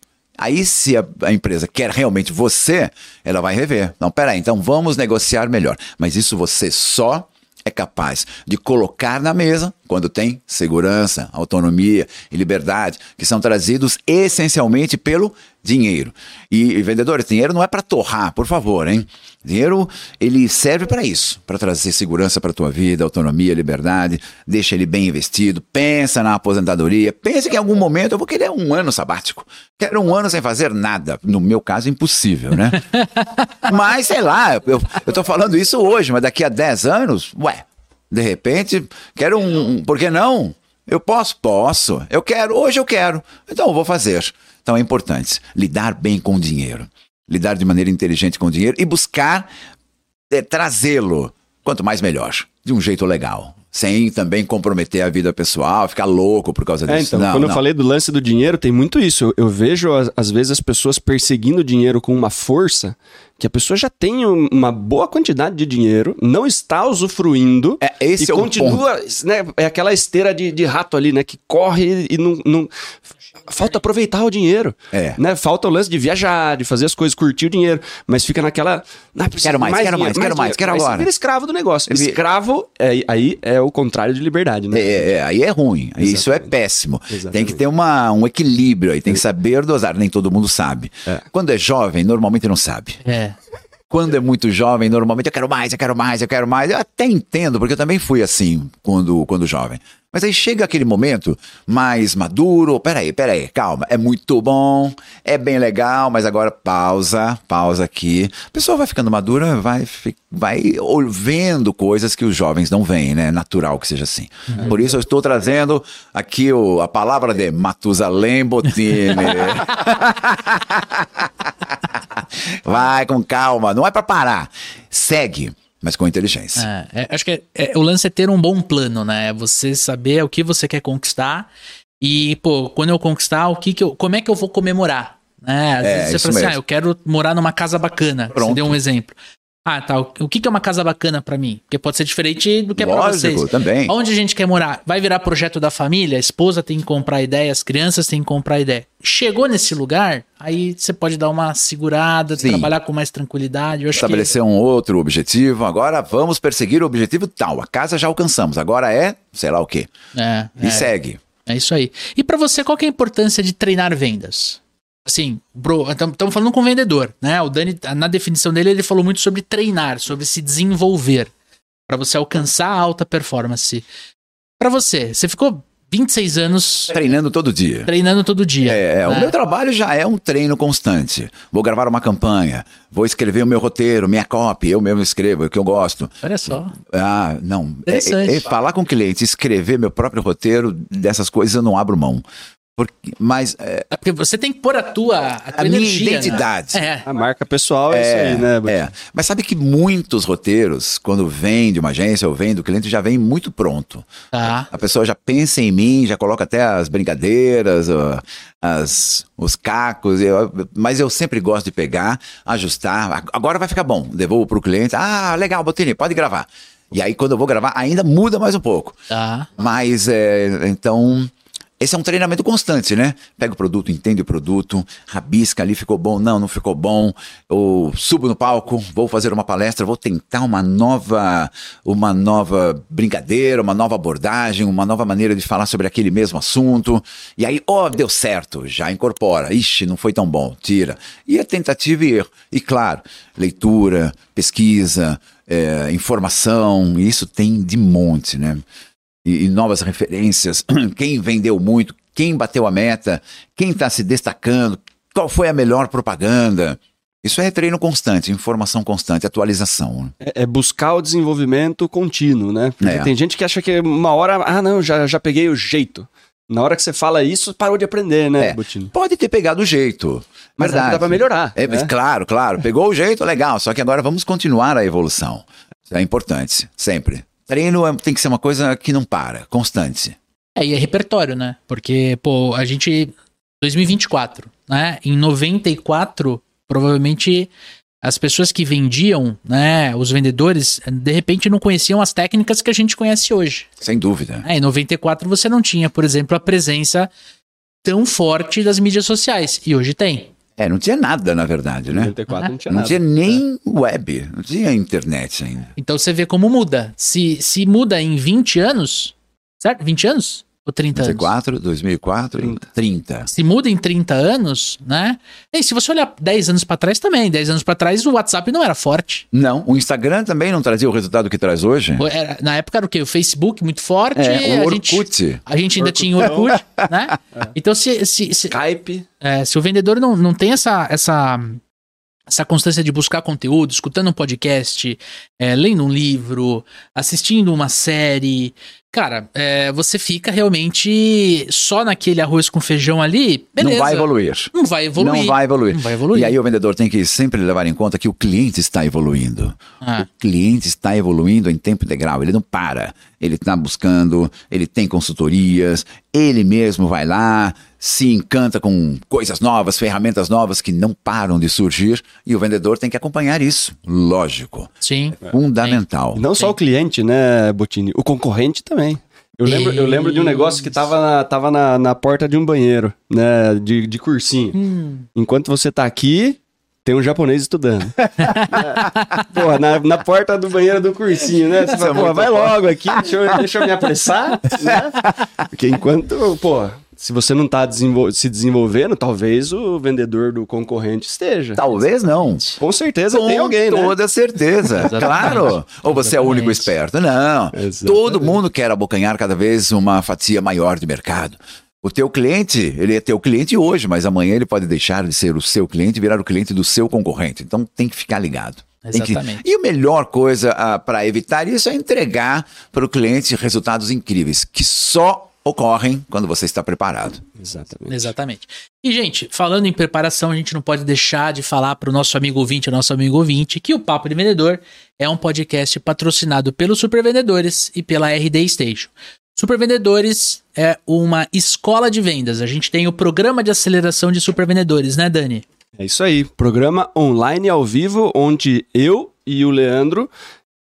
Aí, se a, a, empresa quer realmente você, ela vai rever. Não, peraí, então vamos negociar melhor. Mas isso você só é capaz de colocar na mesa quando tem segurança, autonomia e liberdade, que são trazidos essencialmente pelo dinheiro. E, vendedores, dinheiro não é para torrar, por favor, hein? Dinheiro, ele serve para isso, para trazer segurança para tua vida, autonomia, liberdade, deixa ele bem investido, pensa na aposentadoria, pensa que em algum momento eu vou querer um ano sabático. Quero um ano sem fazer nada. No meu caso, impossível, né? mas, sei lá, eu, eu tô falando isso hoje, mas daqui a 10 anos, ué, de repente, quero um. Por que não? Eu posso? Posso. Eu quero. Hoje eu quero. Então eu vou fazer. Então é importante lidar bem com o dinheiro. Lidar de maneira inteligente com o dinheiro e buscar é, trazê-lo. Quanto mais melhor. De um jeito legal sem também comprometer a vida pessoal, ficar louco por causa é, disso. Então, não, quando não. eu falei do lance do dinheiro, tem muito isso. Eu, eu vejo, às vezes, as pessoas perseguindo o dinheiro com uma força que a pessoa já tem uma boa quantidade de dinheiro, não está usufruindo é, esse e é continua, né, é aquela esteira de, de rato ali, né, que corre e não, não falta aproveitar o dinheiro. É. Né? Falta o lance de viajar, de fazer as coisas, curtir o dinheiro. Mas fica naquela. Ah, quero mais, mais quero dinheiro, mais, quero mais, quero agora. Aí você vira escravo do negócio. Ele... Escravo, é, aí é o contrário de liberdade, né? É, é aí é ruim. Exatamente. Isso é péssimo. Exatamente. Tem que ter uma, um equilíbrio aí, tem que saber dosar. Nem todo mundo sabe. É. Quando é jovem, normalmente não sabe. É. Quando é muito jovem, normalmente eu quero mais, eu quero mais, eu quero mais. Eu até entendo, porque eu também fui assim quando, quando jovem. Mas aí chega aquele momento mais maduro. Peraí, peraí, calma. É muito bom, é bem legal, mas agora pausa, pausa aqui. A pessoa vai ficando madura, vai, vai vendo coisas que os jovens não veem, né? Natural que seja assim. Uhum. Por isso eu estou trazendo aqui o, a palavra de Matusalém Botini. vai com calma, não é para parar. Segue mas com inteligência. É, é, acho que é, é, o lance é ter um bom plano, né? É você saber o que você quer conquistar e, pô, quando eu conquistar, o que que eu, como é que eu vou comemorar? Né? Às é, vezes você fala assim, ah, eu quero morar numa casa bacana. Pronto. Você deu um exemplo. Ah, tá. O que é uma casa bacana para mim? Porque pode ser diferente do que é pra vocês. também. Onde a gente quer morar? Vai virar projeto da família? A esposa tem que comprar ideia, as crianças têm que comprar ideia. Chegou nesse lugar, aí você pode dar uma segurada, Sim. trabalhar com mais tranquilidade. Estabelecer que... um outro objetivo. Agora vamos perseguir o objetivo tal. A casa já alcançamos. Agora é, sei lá o quê. É, e é. segue. É isso aí. E para você, qual é a importância de treinar vendas? Assim, estamos falando com o vendedor, né? O Dani, na definição dele, ele falou muito sobre treinar, sobre se desenvolver, para você alcançar a alta performance. Para você, você ficou 26 anos. Treinando todo dia. Treinando todo dia. É, né? o meu trabalho já é um treino constante. Vou gravar uma campanha, vou escrever o meu roteiro, minha copy, eu mesmo escrevo, é o que eu gosto. Olha só. Ah, não. É, é, é, falar com o cliente, escrever meu próprio roteiro, dessas coisas eu não abro mão. Porque, mas. É, é, porque você tem que pôr a tua, a tua a energia, minha identidade. Né? É. A marca pessoal é, é, isso aí, né? É. Mas sabe que muitos roteiros, quando vem de uma agência ou vem do cliente, já vem muito pronto. Tá. A pessoa já pensa em mim, já coloca até as brincadeiras, as, os cacos. Eu, mas eu sempre gosto de pegar, ajustar. Agora vai ficar bom. Devolvo para o cliente. Ah, legal, Botini, pode gravar. E aí, quando eu vou gravar, ainda muda mais um pouco. Tá. Mas, é, então esse é um treinamento constante, né? Pega o produto, entende o produto, rabisca ali, ficou bom, não, não ficou bom. Ou subo no palco, vou fazer uma palestra, vou tentar uma nova, uma nova brincadeira, uma nova abordagem, uma nova maneira de falar sobre aquele mesmo assunto. E aí, ó, oh, deu certo, já incorpora. Ixi, não foi tão bom, tira. E é tentativa e erro. E claro, leitura, pesquisa, é, informação, isso tem de monte, né? E, e novas referências, quem vendeu muito, quem bateu a meta, quem está se destacando, qual foi a melhor propaganda. Isso é treino constante, informação constante, atualização. É, é, buscar o desenvolvimento contínuo, né? Porque é. tem gente que acha que uma hora, ah, não, já, já peguei o jeito. Na hora que você fala isso, parou de aprender, né, é, Pode ter pegado o jeito. Mas dá pra melhorar. É, né? Claro, claro. Pegou o jeito, legal. Só que agora vamos continuar a evolução. Isso é importante, sempre. Treino é, tem que ser uma coisa que não para, constante. É, e é repertório, né? Porque, pô, a gente. 2024, né? Em 94, provavelmente as pessoas que vendiam, né, os vendedores, de repente não conheciam as técnicas que a gente conhece hoje. Sem dúvida. É, em 94 você não tinha, por exemplo, a presença tão forte das mídias sociais. E hoje tem. É, não tinha nada, na verdade, né? 94 não tinha Não nada. tinha nem web, não tinha internet ainda. Então você vê como muda. Se, se muda em 20 anos, certo? 20 anos? Ou 30 anos? 94, 2004, 30. 30. Se muda em 30 anos, né? E se você olhar 10 anos pra trás também, 10 anos pra trás o WhatsApp não era forte. Não, o Instagram também não trazia o resultado que traz hoje. Era- na época era o quê? O Facebook muito forte. É, o a gente, Orkut. a gente ainda tinha o Orkut, né? Então se, se, se, Skype. É, se o vendedor não, não tem essa, essa, essa constância de buscar conteúdo, escutando um podcast, é, lendo um livro, assistindo uma série, cara, é, você fica realmente só naquele arroz com feijão ali, beleza. Não vai evoluir. Não vai evoluir. Não vai evoluir. Não vai evoluir. E aí o vendedor tem que sempre levar em conta que o cliente está evoluindo. Ah. O cliente está evoluindo em tempo integral, ele não para. Ele está buscando, ele tem consultorias, ele mesmo vai lá, se encanta com coisas novas, ferramentas novas que não param de surgir e o vendedor tem que acompanhar isso. Lógico. Sim. Fundamental. E não só o cliente, né, Botini? O concorrente também. Eu lembro, eu lembro de um negócio que tava, na, tava na, na porta de um banheiro, né? De, de cursinho. Hum. Enquanto você tá aqui, tem um japonês estudando. É. Porra, na, na porta do banheiro do cursinho, né? Você fala, porra, vai logo aqui, deixa eu, deixa eu me apressar, né? Porque enquanto, pô, se você não tá desenvol- se desenvolvendo, talvez o vendedor do concorrente esteja. Talvez não. Com certeza Com tem alguém, né? toda certeza, Exatamente. claro. Ou você é o único esperto. Não. Exatamente. Todo mundo quer abocanhar cada vez uma fatia maior de mercado. O teu cliente, ele é teu cliente hoje, mas amanhã ele pode deixar de ser o seu cliente e virar o cliente do seu concorrente. Então tem que ficar ligado. Exatamente. E a melhor coisa para evitar isso é entregar para o cliente resultados incríveis, que só ocorrem quando você está preparado. Exatamente. Exatamente. E, gente, falando em preparação, a gente não pode deixar de falar para o nosso amigo ouvinte, o nosso amigo ouvinte, que o Papo de Vendedor é um podcast patrocinado pelos Supervendedores e pela RD Station. Supervendedores é uma escola de vendas. A gente tem o programa de aceleração de supervendedores, né, Dani? É isso aí, programa online ao vivo, onde eu e o Leandro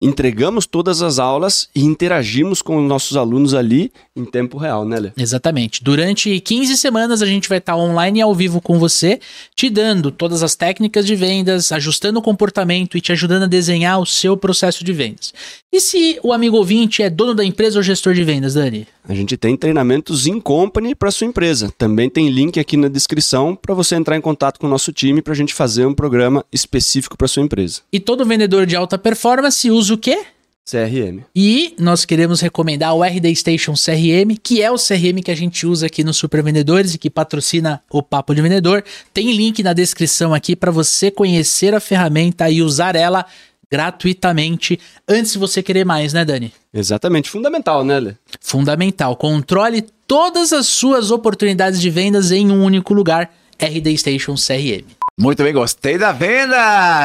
entregamos todas as aulas e interagimos com os nossos alunos ali em tempo real, né, Lê? Exatamente. Durante 15 semanas a gente vai estar online e ao vivo com você, te dando todas as técnicas de vendas, ajustando o comportamento e te ajudando a desenhar o seu processo de vendas. E se o amigo ouvinte é dono da empresa ou gestor de vendas, Dani? A gente tem treinamentos in company para sua empresa. Também tem link aqui na descrição para você entrar em contato com o nosso time para a gente fazer um programa específico para sua empresa. E todo vendedor de alta performance usa o quê? CRM. E nós queremos recomendar o RD Station CRM, que é o CRM que a gente usa aqui no Super Vendedores e que patrocina o Papo de Vendedor. Tem link na descrição aqui para você conhecer a ferramenta e usar ela gratuitamente antes de você querer mais, né, Dani? Exatamente, fundamental, né, Lê? Fundamental. Controle todas as suas oportunidades de vendas em um único lugar. RD Station CRM. Muito bem, gostei da venda!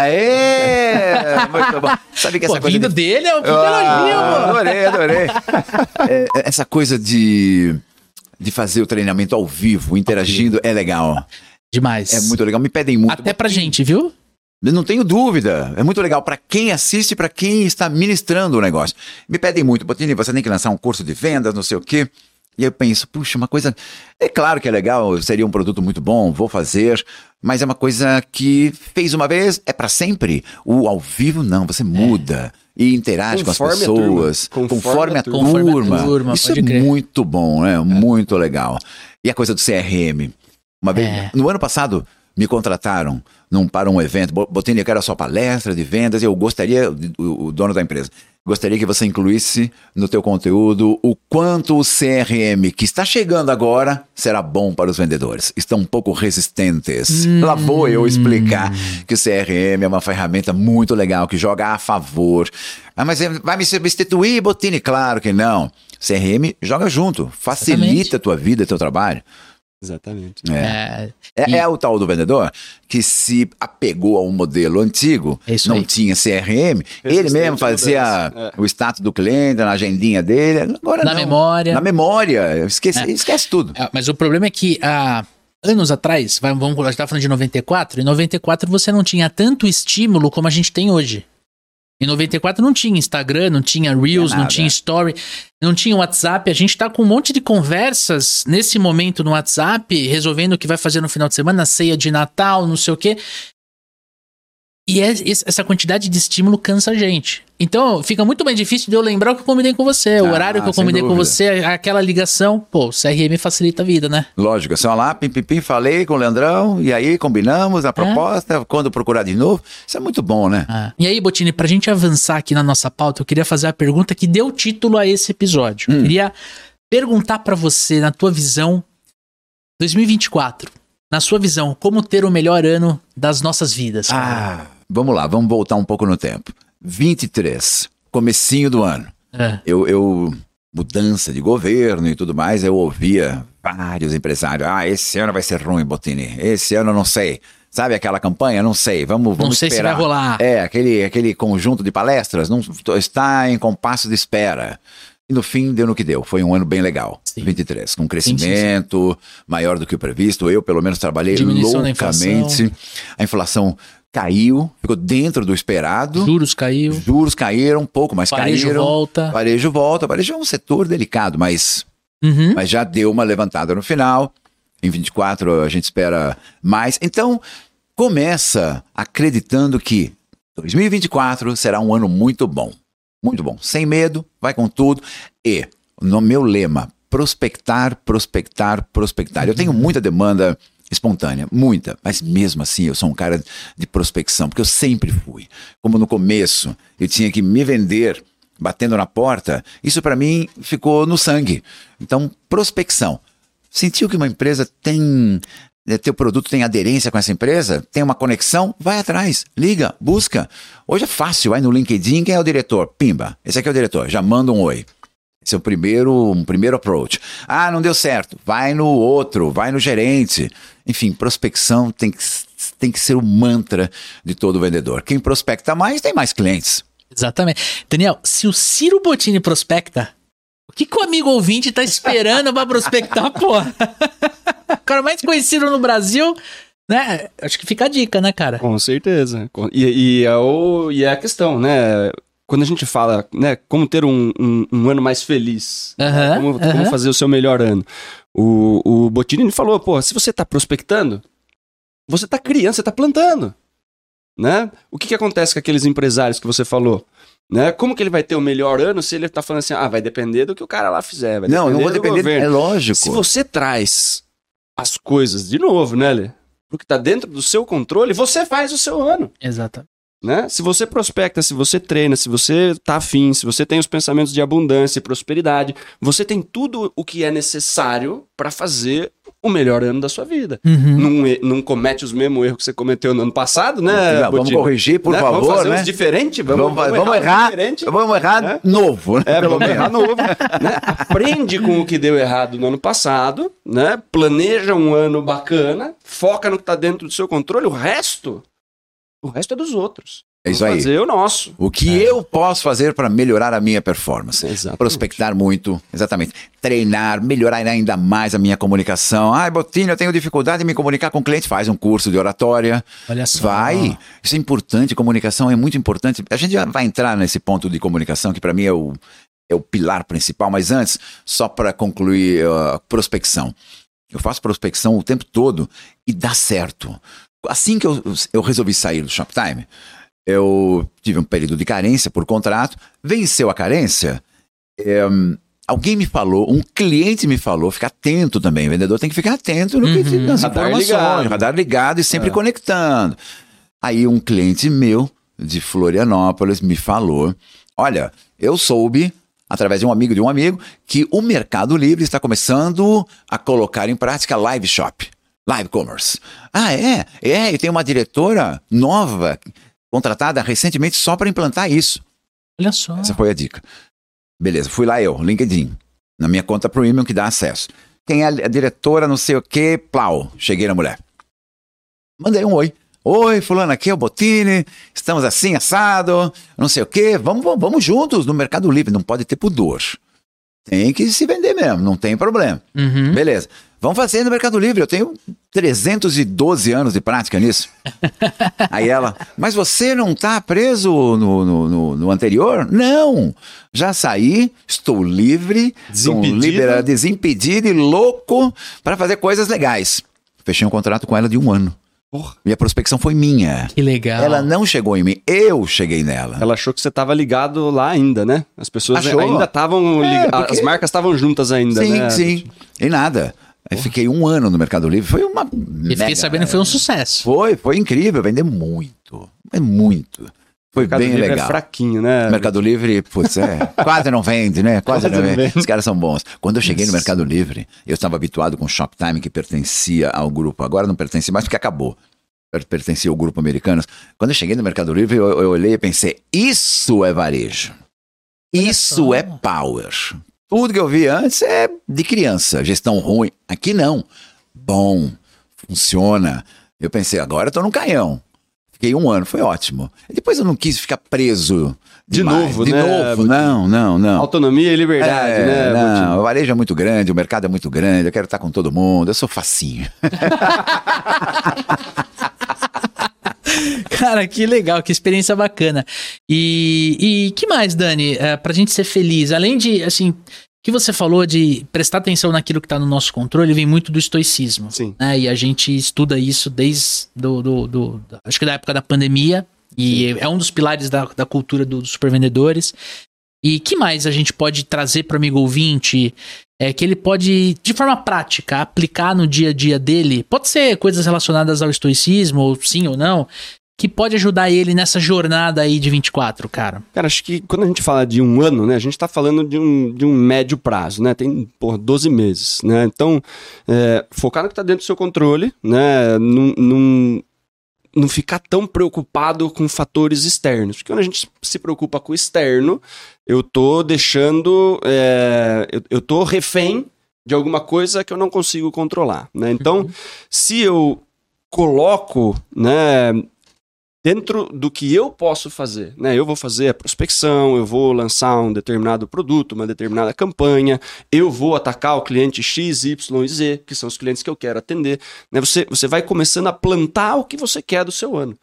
É, muito bom. Sabe que essa Pô, coisa vindo de... dele é um puta Ah, elogio, pô. adorei, adorei. É, essa coisa de, de fazer o treinamento ao vivo, interagindo, é legal. Demais. É muito legal. Me pedem muito. Até pra gente, viu? Não tenho dúvida. É muito legal para quem assiste, para quem está ministrando o negócio. Me pedem muito, Botini, você tem que lançar um curso de vendas, não sei o quê. E eu penso, puxa, uma coisa. É claro que é legal, seria um produto muito bom, vou fazer, mas é uma coisa que fez uma vez, é para sempre. O ao vivo, não, você muda. E interage com as Conforme a pessoas, turma. conforme, Conforme a a turma. Conforme a turma, Isso é crer. muito bom, né? Muito legal. E a coisa do CRM. Uma vez, É. no ano passado, me contrataram num, para um evento. Bo- Botini, eu quero a sua palestra de vendas. Eu gostaria, o, o dono da empresa, gostaria que você incluísse no teu conteúdo o quanto o CRM, que está chegando agora, será bom para os vendedores. Estão um pouco resistentes. Lá vou eu explicar que o CRM é uma ferramenta muito legal, que joga a favor. Ah, mas é- vai me substituir, Botini? Claro que não. CRM joga junto, facilita Exatamente. a tua vida, teu trabalho. Exatamente. É. É, É, E- é o tal do vendedor que se apegou a um modelo antigo, É isso não aí. tinha CRM, ele mesmo fazia mudança, o status do cliente na agendinha dele. Agora Na não. memória. Na memória. Esquece, É. esquece tudo. É, mas o problema é que a, anos atrás, vamos, a gente tá falando de 94, em 94 você não tinha tanto estímulo como a gente tem hoje. Em 94 não tinha Instagram, não tinha Reels, não nada. tinha Story, não tinha WhatsApp. A gente tá com um monte de conversas nesse momento no WhatsApp, resolvendo o que vai fazer no final de semana, ceia de Natal, não sei o quê. E é- essa quantidade de estímulo cansa a gente. Então fica muito mais difícil de eu lembrar o que eu combinei com você, o Ah, horário que eu combinei com dúvida. você, aquela ligação. Pô, o CRM facilita a vida, né? Lógico, assim, ó lá, pim, pim, pim, falei com o Leandrão, e aí combinamos a proposta, quando procurar de novo. Isso é muito bom, né? Ah. E aí, Botini, pra gente avançar aqui na nossa pauta, eu queria fazer a pergunta que deu título a esse episódio. Eu queria perguntar pra você, na tua visão, 2024, na sua visão, como ter o melhor ano das nossas vidas? cara? Ah, vamos lá, vamos voltar um pouco no tempo. 23, comecinho do ano. É. Eu, eu mudança de governo e tudo mais, eu ouvia vários empresários. Ah, esse ano vai ser ruim, Botini. Esse ano eu não sei. Sabe aquela campanha? Não sei. Vamos, vamos sei se esperar. vai rolar. É, aquele, aquele conjunto de palestras não está em compasso de espera. E no fim deu no que deu. Foi um ano bem legal. Sim. 23, com sim, crescimento maior do que o previsto. Eu, pelo menos, trabalhei Diminuição da loucamente. A inflação caiu, ficou dentro do esperado. Juros caiu, Juros caíram um pouco, mas varejo caíram. volta. Varejo volta. Varejo é um setor delicado, mas, Uhum. mas já deu uma levantada no final. Em 24 a gente espera mais. Então, começa acreditando que 2024 será um ano muito bom. Muito bom. Sem medo, vai com tudo. E, no meu lema, prospectar, prospectar, prospectar. Eu tenho muita demanda espontânea, muita, mas mesmo assim eu sou um cara de prospecção, porque eu sempre fui. Como no começo eu tinha que me vender batendo na porta, isso para mim ficou no sangue. Então, prospecção. Sentiu que uma empresa tem eh, teu produto tem aderência com essa empresa, tem uma conexão, vai atrás, liga, busca. Hoje é fácil, vai no LinkedIn, quem é o diretor? Pimba, esse aqui é o diretor, já manda um oi. Esse é o primeiro, um primeiro approach. Ah, não deu certo. Vai no outro, vai no gerente. Enfim, prospecção tem que, tem que ser o mantra de todo vendedor. Quem prospecta mais tem mais clientes. Exatamente. Daniel, se o Ciro Botini prospecta, o que, que o amigo ouvinte tá esperando pra prospectar, porra? o cara mais conhecido no Brasil, né? Acho que fica a dica, né, cara? Com certeza. Com- E, e, é o, e é a questão, né? Quando a gente fala, né, como ter um, um, um ano mais feliz, né, Aham, como, como aham. fazer o seu melhor ano. O, o Botini ele falou, pô, se você tá prospectando, você tá criando, você tá plantando, né? O que que acontece com aqueles empresários que você falou? Né? Como que ele vai ter o melhor ano se ele tá falando assim, ah, vai depender do que o cara lá fizer, vai não, não vou depender. governo. É lógico. Se você traz as coisas de novo, né, Lê? Porque tá dentro do seu controle, você faz o seu ano, Exatamente. Né? Se você prospecta, se você treina, se você tá afim, se você tem os pensamentos de abundância e prosperidade, você tem tudo o que é necessário para fazer o melhor ano da sua vida. Uhum. Não, não comete os mesmos erros que você cometeu no ano passado, né? Não, vamos Botini? corrigir, por Né? favor, Vamos fazer né? diferente, Vamos, vamos, errar, diferente. vamos errar É. novo, né? É, vamos errar novo. né? Aprende com o que deu errado no ano passado, né? Planeja um ano bacana, foca no que tá dentro do seu controle, o resto, o resto é dos outros. É isso Vamos aí. fazer o nosso. O que eu posso fazer para melhorar a minha performance? Exatamente. Prospectar muito, exatamente. Treinar, melhorar ainda mais a minha comunicação. Ah, Botinho, eu tenho dificuldade em me comunicar com cliente. Faz um curso de oratória. Olha só. Vai. Isso é importante. Comunicação é muito importante. A gente já vai entrar nesse ponto de comunicação, que para mim é o, é o pilar principal. Mas antes, só para concluir a prospecção. Eu faço prospecção o tempo todo e dá certo. Assim que eu, eu resolvi sair do Shoptime, eu tive um período de carência por contrato, venceu a carência. é, alguém me falou, um cliente me falou, fica atento também, o vendedor tem que ficar atento no que Uhum. nas Radar informações, ligado. radar ligado e sempre É. conectando. Aí um cliente meu de Florianópolis me falou: Olha, eu soube, através de um amigo de um amigo, que o Mercado Livre está começando a colocar em prática live shop, live commerce. Ah, é? É, e tem uma diretora nova, contratada recentemente só para implantar isso. Olha só. Essa foi a dica. Beleza, fui lá eu, LinkedIn, na minha conta premium que dá acesso. Quem é a diretora, não sei o que, plau, cheguei na mulher. Mandei um oi. Oi, fulano, aqui é o Botini, estamos assim, assado, não sei o que, vamos, vamos, vamos juntos no Mercado Livre, não pode ter pudor. Tem que se vender mesmo, não tem problema. Uhum. Beleza. Vamos fazer no Mercado Livre. Eu tenho 312 anos de prática nisso. Aí ela, mas você não está preso no, no, no, no, anterior? Não! Já saí, estou livre, desimpedido, libera, desimpedido e louco para fazer coisas legais. Fechei um contrato com ela de um ano. Porra. E a prospecção foi minha. Que legal. Ela não chegou em mim, eu cheguei nela. Ela achou que você estava ligado lá ainda, né? As pessoas achou? ainda estavam é, porque... As marcas estavam juntas ainda, sim, né? Sim, sim. E nada. Aí fiquei um ano no Mercado Livre. Foi uma. E fiquei sabendo que foi um sucesso. Foi, foi incrível. Vender muito. É muito. Foi Mercado bem Livre é legal. É fraquinho, né? Mercado Livre, putz, é, quase não vende, né? Quase, quase não vende. vende. Os caras são bons. Quando eu cheguei no Mercado Livre, eu estava habituado com o Shoptime, que pertencia ao grupo. Agora não pertence mais porque acabou. Pertencia ao grupo americano. Quando eu cheguei no Mercado Livre, eu, eu olhei e pensei: isso é varejo. Isso é power. Tudo que eu vi antes é de criança, gestão ruim. Aqui não. Bom, funciona. Eu pensei, agora eu tô no canhão. Fiquei um ano, foi ótimo. E depois eu não quis ficar preso. De demais. novo, de né? novo, não, não, não. Autonomia e liberdade, é, né? Não, o varejo é muito grande, o mercado é muito grande, eu quero estar com todo mundo, eu sou facinho. Cara, que legal, que experiência bacana. E, e que mais, Dani, é, pra gente ser feliz? Além de, assim, que você falou de prestar atenção naquilo que está no nosso controle vem muito do estoicismo. Sim. Né? E a gente estuda isso desde do, do, do, acho que da época da pandemia. E Sim. é um dos pilares da, da cultura do, dos supervendedores. E que mais a gente pode trazer para o amigo ouvinte? É que ele pode, de forma prática, aplicar no dia a dia dele. Pode ser coisas relacionadas ao estoicismo, ou sim ou não, que pode ajudar ele nessa jornada aí de 24, cara? Cara, acho que quando a gente fala de um ano, né, a gente está falando de um, de um médio prazo, né? Tem, por 12 meses, né? Então, é, focar no que está dentro do seu controle, né? Num, num, não ficar tão preocupado com fatores externos. Porque quando a gente se preocupa com o externo, eu tô deixando. É, eu, eu tô refém de alguma coisa que eu não consigo controlar. Né? Então, uhum. se eu coloco né, dentro do que eu posso fazer. Né? Eu vou fazer a prospecção, eu vou lançar um determinado produto, uma determinada campanha, eu vou atacar o cliente X, Y e Z, que são os clientes que eu quero atender. Né? Você, você vai começando a plantar o que você quer do seu ano.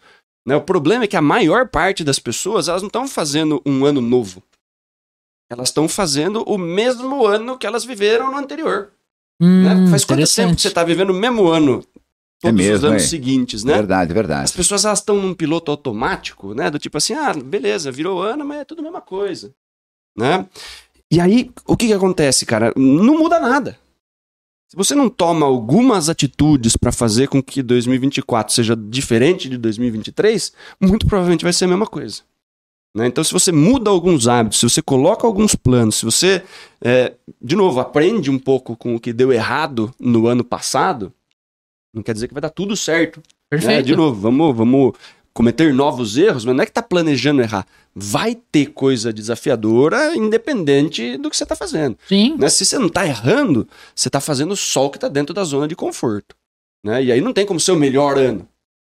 Né? O problema é que a maior parte das pessoas elas não estão fazendo um ano novo. Elas estão fazendo o mesmo ano que elas viveram no anterior. Hum, né? Faz quanto tempo que você está vivendo o mesmo ano todos é mesmo, os anos é. seguintes, né? Verdade, verdade. As pessoas elas estão num piloto automático, né? Do tipo assim, ah, beleza, virou ano, mas é tudo a mesma coisa, né? E aí, o que que acontece, cara? Não muda nada. Se você não toma algumas atitudes para fazer com que 2024 seja diferente de 2023, muito provavelmente vai ser a mesma coisa. Né? Então, se você muda alguns hábitos, se você coloca alguns planos, se você, é, de novo, aprende um pouco com o que deu errado no ano passado, não quer dizer que vai dar tudo certo. Perfeito. Né? De novo, vamos, vamos cometer novos erros, mas não é que tá planejando errar. Vai ter coisa desafiadora, independente do que você está fazendo. Sim. Né? Se você não está errando, você está fazendo só o que está dentro da zona de conforto. Né? E aí não tem como ser o melhor ano.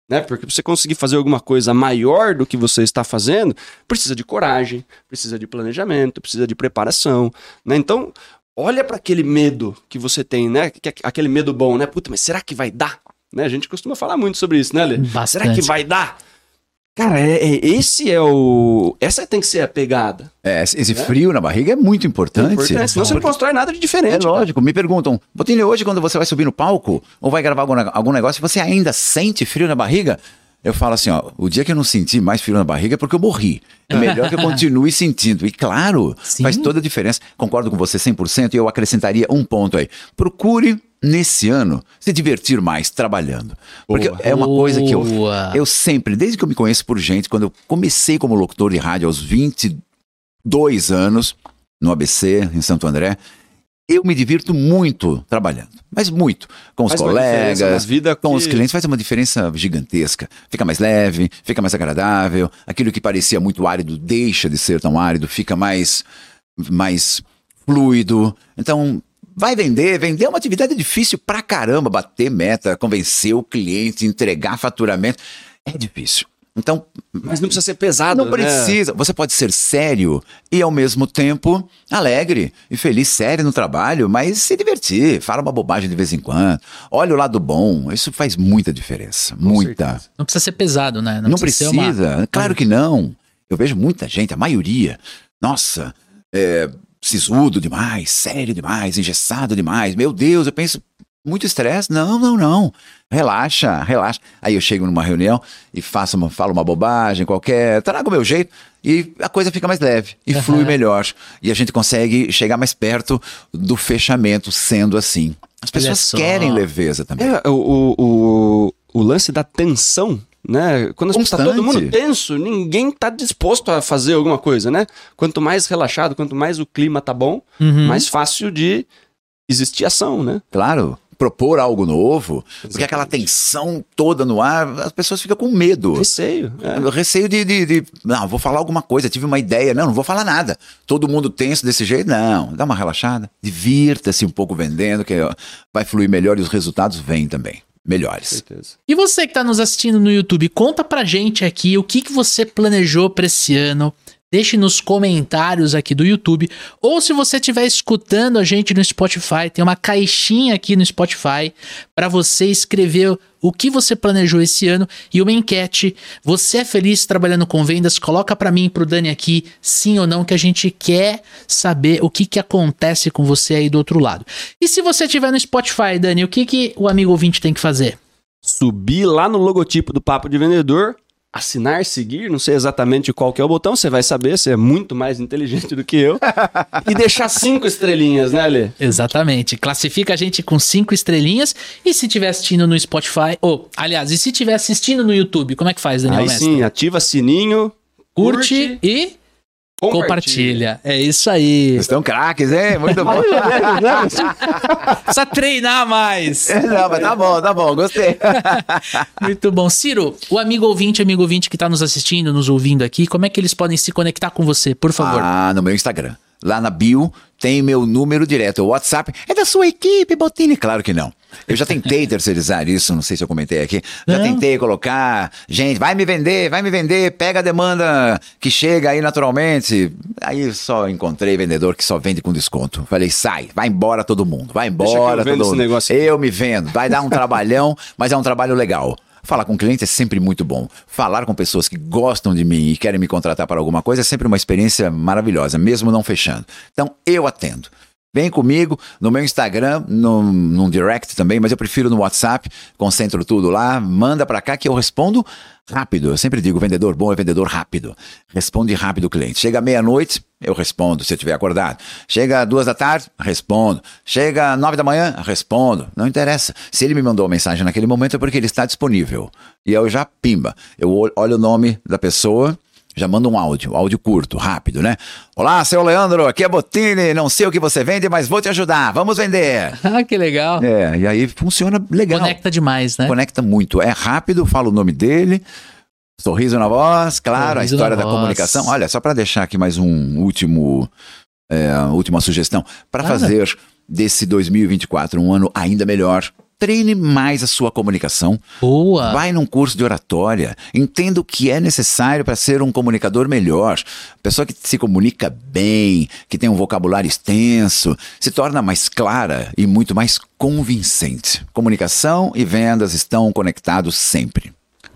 Né? Porque para você conseguir fazer alguma coisa maior do que você está fazendo, precisa de coragem, precisa de planejamento, precisa de preparação. Né? Então, olha para aquele medo que você tem, né? Aquele medo bom, né? Puta, mas será que vai dar? Né? A gente costuma falar muito sobre isso, né, Lê? Bastante. Será que vai dar? Cara, é, é, esse é o. Essa tem que ser a pegada. É, esse né? frio na barriga é muito importante. É importante, senão você não constrói nada de diferente. É lógico. Cara. Me perguntam, Botinho, hoje quando você vai subir no palco ou vai gravar algum, algum negócio, você ainda sente frio na barriga? Eu falo assim, ó, o dia que eu não senti mais frio na barriga é porque eu morri. É melhor que eu continue sentindo. E claro, Sim. faz toda a diferença. Concordo com você 100% e eu acrescentaria um ponto aí. Procure nesse ano se divertir mais trabalhando. Porque Boa. é uma coisa que eu eu sempre, desde que eu me conheço por gente, quando eu comecei como locutor de rádio aos 22 anos no ABC em Santo André, eu me divirto muito trabalhando, mas muito. Com os faz colegas, vida com que... os clientes, faz uma diferença gigantesca. Fica mais leve, fica mais agradável. Aquilo que parecia muito árido deixa de ser tão árido, fica mais, mais fluido. Então, vai vender. Vender é uma atividade difícil pra caramba. Bater meta, convencer o cliente, entregar faturamento. É difícil. Então, Mas não precisa ser pesado, não né? precisa. Você pode ser sério e ao mesmo tempo alegre e feliz, sério no trabalho, mas se divertir, fala uma bobagem de vez em quando. Olha o lado bom, isso faz muita diferença, muita. certeza. Não precisa ser pesado, né? Não, ser precisa, uma- claro que não. Eu vejo muita gente, a maioria, nossa, é, sisudo demais, sério demais, engessado demais. Meu Deus, eu penso, muito estresse? Não, não, não. Relaxa, relaxa. Aí eu chego numa reunião e faço uma, falo uma bobagem qualquer, trago o meu jeito e a coisa fica mais leve e flui melhor. E a gente consegue chegar mais perto do fechamento sendo assim. As pessoas querem leveza também. É, o, o, o, lance da tensão, né? Quando as pessoas tá todo mundo tenso, ninguém tá disposto a fazer alguma coisa, né? Quanto mais relaxado, quanto mais o clima tá bom, Uhum. mais fácil de existir ação, né? Claro, propor algo novo, porque aquela tensão toda no ar, as pessoas ficam com medo. Receio. é. Receio de, de, de, Não, vou falar alguma coisa, tive uma ideia. Não, não vou falar nada. Todo mundo tenso desse jeito. Não, dá uma relaxada. Divirta-se um pouco vendendo, que vai fluir melhor e os resultados vêm também. Melhores. Certeza. E você que tá nos assistindo no YouTube, conta pra gente aqui o que, que você planejou pra esse ano. Deixe nos comentários aqui do YouTube. Ou se você estiver escutando a gente no Spotify, tem uma caixinha aqui no Spotify para você escrever o que você planejou esse ano e uma enquete. Você é feliz trabalhando com vendas? Coloca para mim e pro Dani aqui, sim ou não, que a gente quer saber o que, que acontece com você aí do outro lado. E se você estiver no Spotify, Dani, o que, que o amigo ouvinte tem que fazer? Subir lá no logotipo do Papo de Vendedor, assinar, seguir, não sei exatamente qual que é o botão, você vai saber, você é muito mais inteligente do que eu. e deixar cinco estrelinhas, né, Lê? Exatamente. Classifica a gente com cinco estrelinhas. E se estiver assistindo no Spotify, ou, aliás, e se estiver assistindo no YouTube, como é que faz, Daniel Aí Mestre? sim, ativa sininho, Curte, e compartilha. É isso aí. Vocês estão craques, hein? Muito bom. Precisa treinar mais. Não, mas tá bom, tá bom, gostei. Muito bom. Ciro, o amigo ouvinte, amigo ouvinte que está nos assistindo, nos ouvindo aqui, como é que eles podem se conectar com você, por favor? Ah, no meu Instagram. Lá na bio tem meu número direto. O WhatsApp é da sua equipe, Botini? Claro que não. Eu já tentei terceirizar isso, não sei se eu comentei aqui. Já Não. tentei colocar, gente, vai me vender, vai me vender, pega a demanda que chega aí naturalmente. Aí só encontrei vendedor que só vende com desconto. Falei, sai, vai embora todo mundo, vai eu embora vendo todo esse mundo. negócio aqui. Eu me vendo, vai dar um trabalhão, mas é um trabalho legal. Falar com cliente é sempre muito bom. Falar com pessoas que gostam de mim e querem me contratar para alguma coisa é sempre uma experiência maravilhosa, mesmo não fechando. Então, eu atendo. Vem comigo no meu Instagram, no, num direct também, mas eu prefiro no WhatsApp, concentro tudo lá, manda para cá que eu respondo rápido. Eu sempre digo, vendedor bom é vendedor rápido. Responde rápido o cliente. Chega meia-noite, eu respondo, se eu estiver acordado. Chega duas da tarde, respondo. Chega nove da manhã, respondo. Não interessa. Se ele me mandou uma mensagem naquele momento é porque ele está disponível. E eu já, pimba, eu ol- olho o nome da pessoa, já mando um áudio, áudio curto, rápido, né? Olá, seu Leandro, aqui é Botini, não sei o que você vende, mas vou te ajudar, vamos vender. Ah, que legal. É, e aí funciona legal. Conecta demais, né? Conecta muito. É rápido, fala o nome dele, sorriso na voz, claro, Sorriso a história da voz. comunicação. Olha, só para deixar aqui mais um último, é, última sugestão. Para fazer desse 2024 um ano ainda melhor, treine mais a sua comunicação. Boa. Vai num curso de oratória, entenda o que é necessário para ser um comunicador melhor. Pessoa que se comunica bem, que tem um vocabulário extenso, se torna mais clara e muito mais convincente. Comunicação e vendas estão conectados sempre.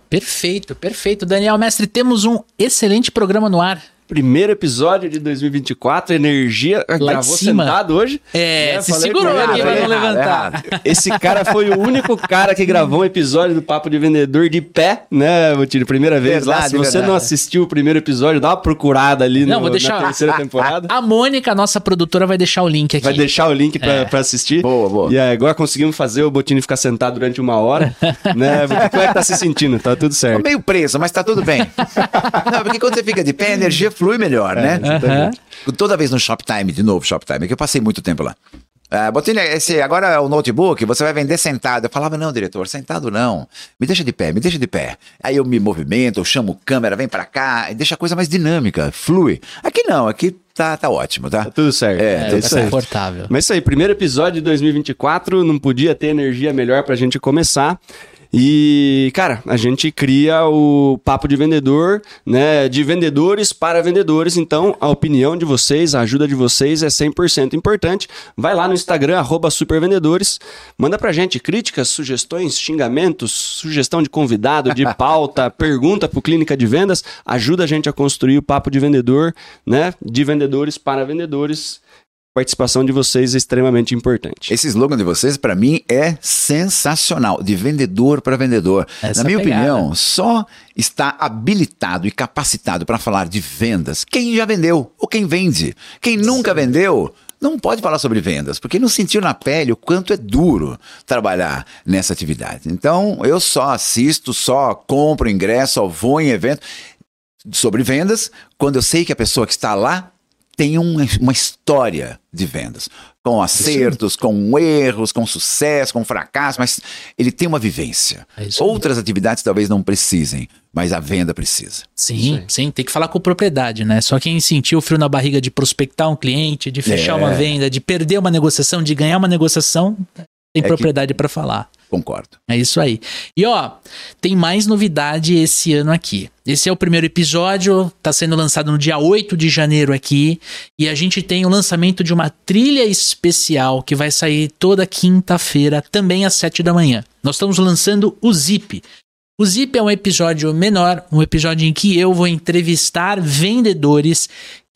Perfeito, perfeito. Daniel Mestre, temos um excelente programa no ar. Primeiro episódio de 2024, energia. Lá Gravou cima. sentado hoje. É, É, se falei segurou aqui pra não errado, levantar. Esse cara foi o único cara que gravou um episódio do Papo de Vendedor de pé, né, Botini? Primeira vez lá. Verdade, Se você verdade. não assistiu o primeiro episódio, dá uma procurada ali Não, no- vou deixar. na terceira temporada. A Mônica, nossa produtora, vai deixar o link aqui. Vai deixar o link pra, É. pra assistir. Boa, boa. E aí, agora conseguimos fazer o Botini ficar sentado durante uma hora. né? Como é que tá se sentindo? Tá tudo Tô certo. meio preso, mas tá tudo bem. Não, porque quando você fica de pé, a energia flui melhor, né? Aham. Toda vez no Shoptime, de novo Shoptime, que eu passei muito tempo lá. Ah, Botini, esse, agora é o notebook, você vai vender sentado. Eu falava, não, diretor, sentado não. Me deixa de pé, me deixa de pé. Aí eu me movimento, eu chamo câmera, vem pra cá, e deixa a coisa mais dinâmica, flui. Aqui não, aqui tá, tá ótimo, tá? Tá tudo certo. É, É, tudo tá aí. confortável. Mas isso aí, primeiro episódio de 2024, não podia ter energia melhor pra gente começar. E, cara, a gente cria o papo de vendedor, né? De vendedores para vendedores. Então, a opinião de vocês, a ajuda de vocês é 100% importante. Vai lá no Instagram, arroba supervendedores. Manda pra gente críticas, sugestões, xingamentos, sugestão de convidado, de pauta, pergunta pro Clínica de Vendas. Ajuda a gente a construir o papo de vendedor, né? De vendedores para vendedores participação de vocês é extremamente importante. Esse slogan de vocês, para mim, é sensacional, de vendedor para vendedor. Essa Na minha pegada. opinião, só está habilitado e capacitado para falar de vendas quem já vendeu ou quem vende. Quem nunca vendeu. Não pode falar sobre vendas, porque não sentiu na pele o quanto é duro trabalhar nessa atividade. Então, eu só assisto, só compro ingresso, só vou em evento sobre vendas quando eu sei que a pessoa que está lá tem um- uma história de vendas, com acertos, com erros, com sucesso, com fracasso, mas ele tem uma vivência. É. Outras atividades talvez não precisem, mas a venda precisa. Sim, sim, tem que falar com propriedade, né? Só quem sentiu o frio na barriga de prospectar um cliente, de fechar É. uma venda, de perder uma negociação, de ganhar uma negociação, tem que- propriedade pra falar. Concordo. É isso aí. E ó, tem mais novidade esse ano aqui. Esse é o primeiro episódio, tá sendo lançado no dia 8 de janeiro aqui, e a gente tem o lançamento de uma trilha especial que vai sair toda quinta-feira, também às 7 da manhã. Nós estamos lançando o Zip. O Zip é um episódio menor, um episódio em que eu vou entrevistar vendedores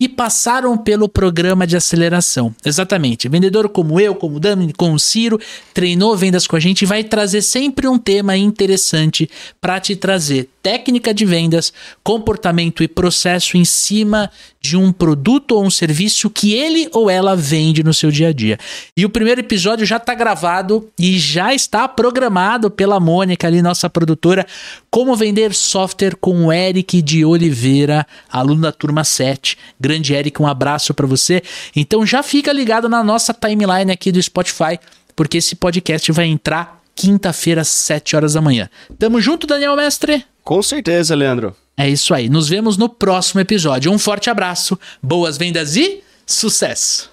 que passaram pelo programa de aceleração. Exatamente. Vendedor como eu, como o Dami, como o Ciro, treinou vendas com a gente e vai trazer sempre um tema interessante para te trazer técnica de vendas, comportamento e processo em cima de um produto ou um serviço que ele ou ela vende no seu dia a dia. E o primeiro episódio já está gravado e já está programado pela Mônica ali, nossa produtora, como vender software com o Eric de Oliveira, aluno da turma 7. Grande Eric, um abraço para você. Então já fica ligado na nossa timeline aqui do Spotify, porque esse podcast vai entrar quinta-feira às 7 horas da manhã. Tamo junto, Daniel Mestre? Com certeza, Leandro. É isso aí. Nos vemos no próximo episódio. Um forte abraço, boas vendas e sucesso!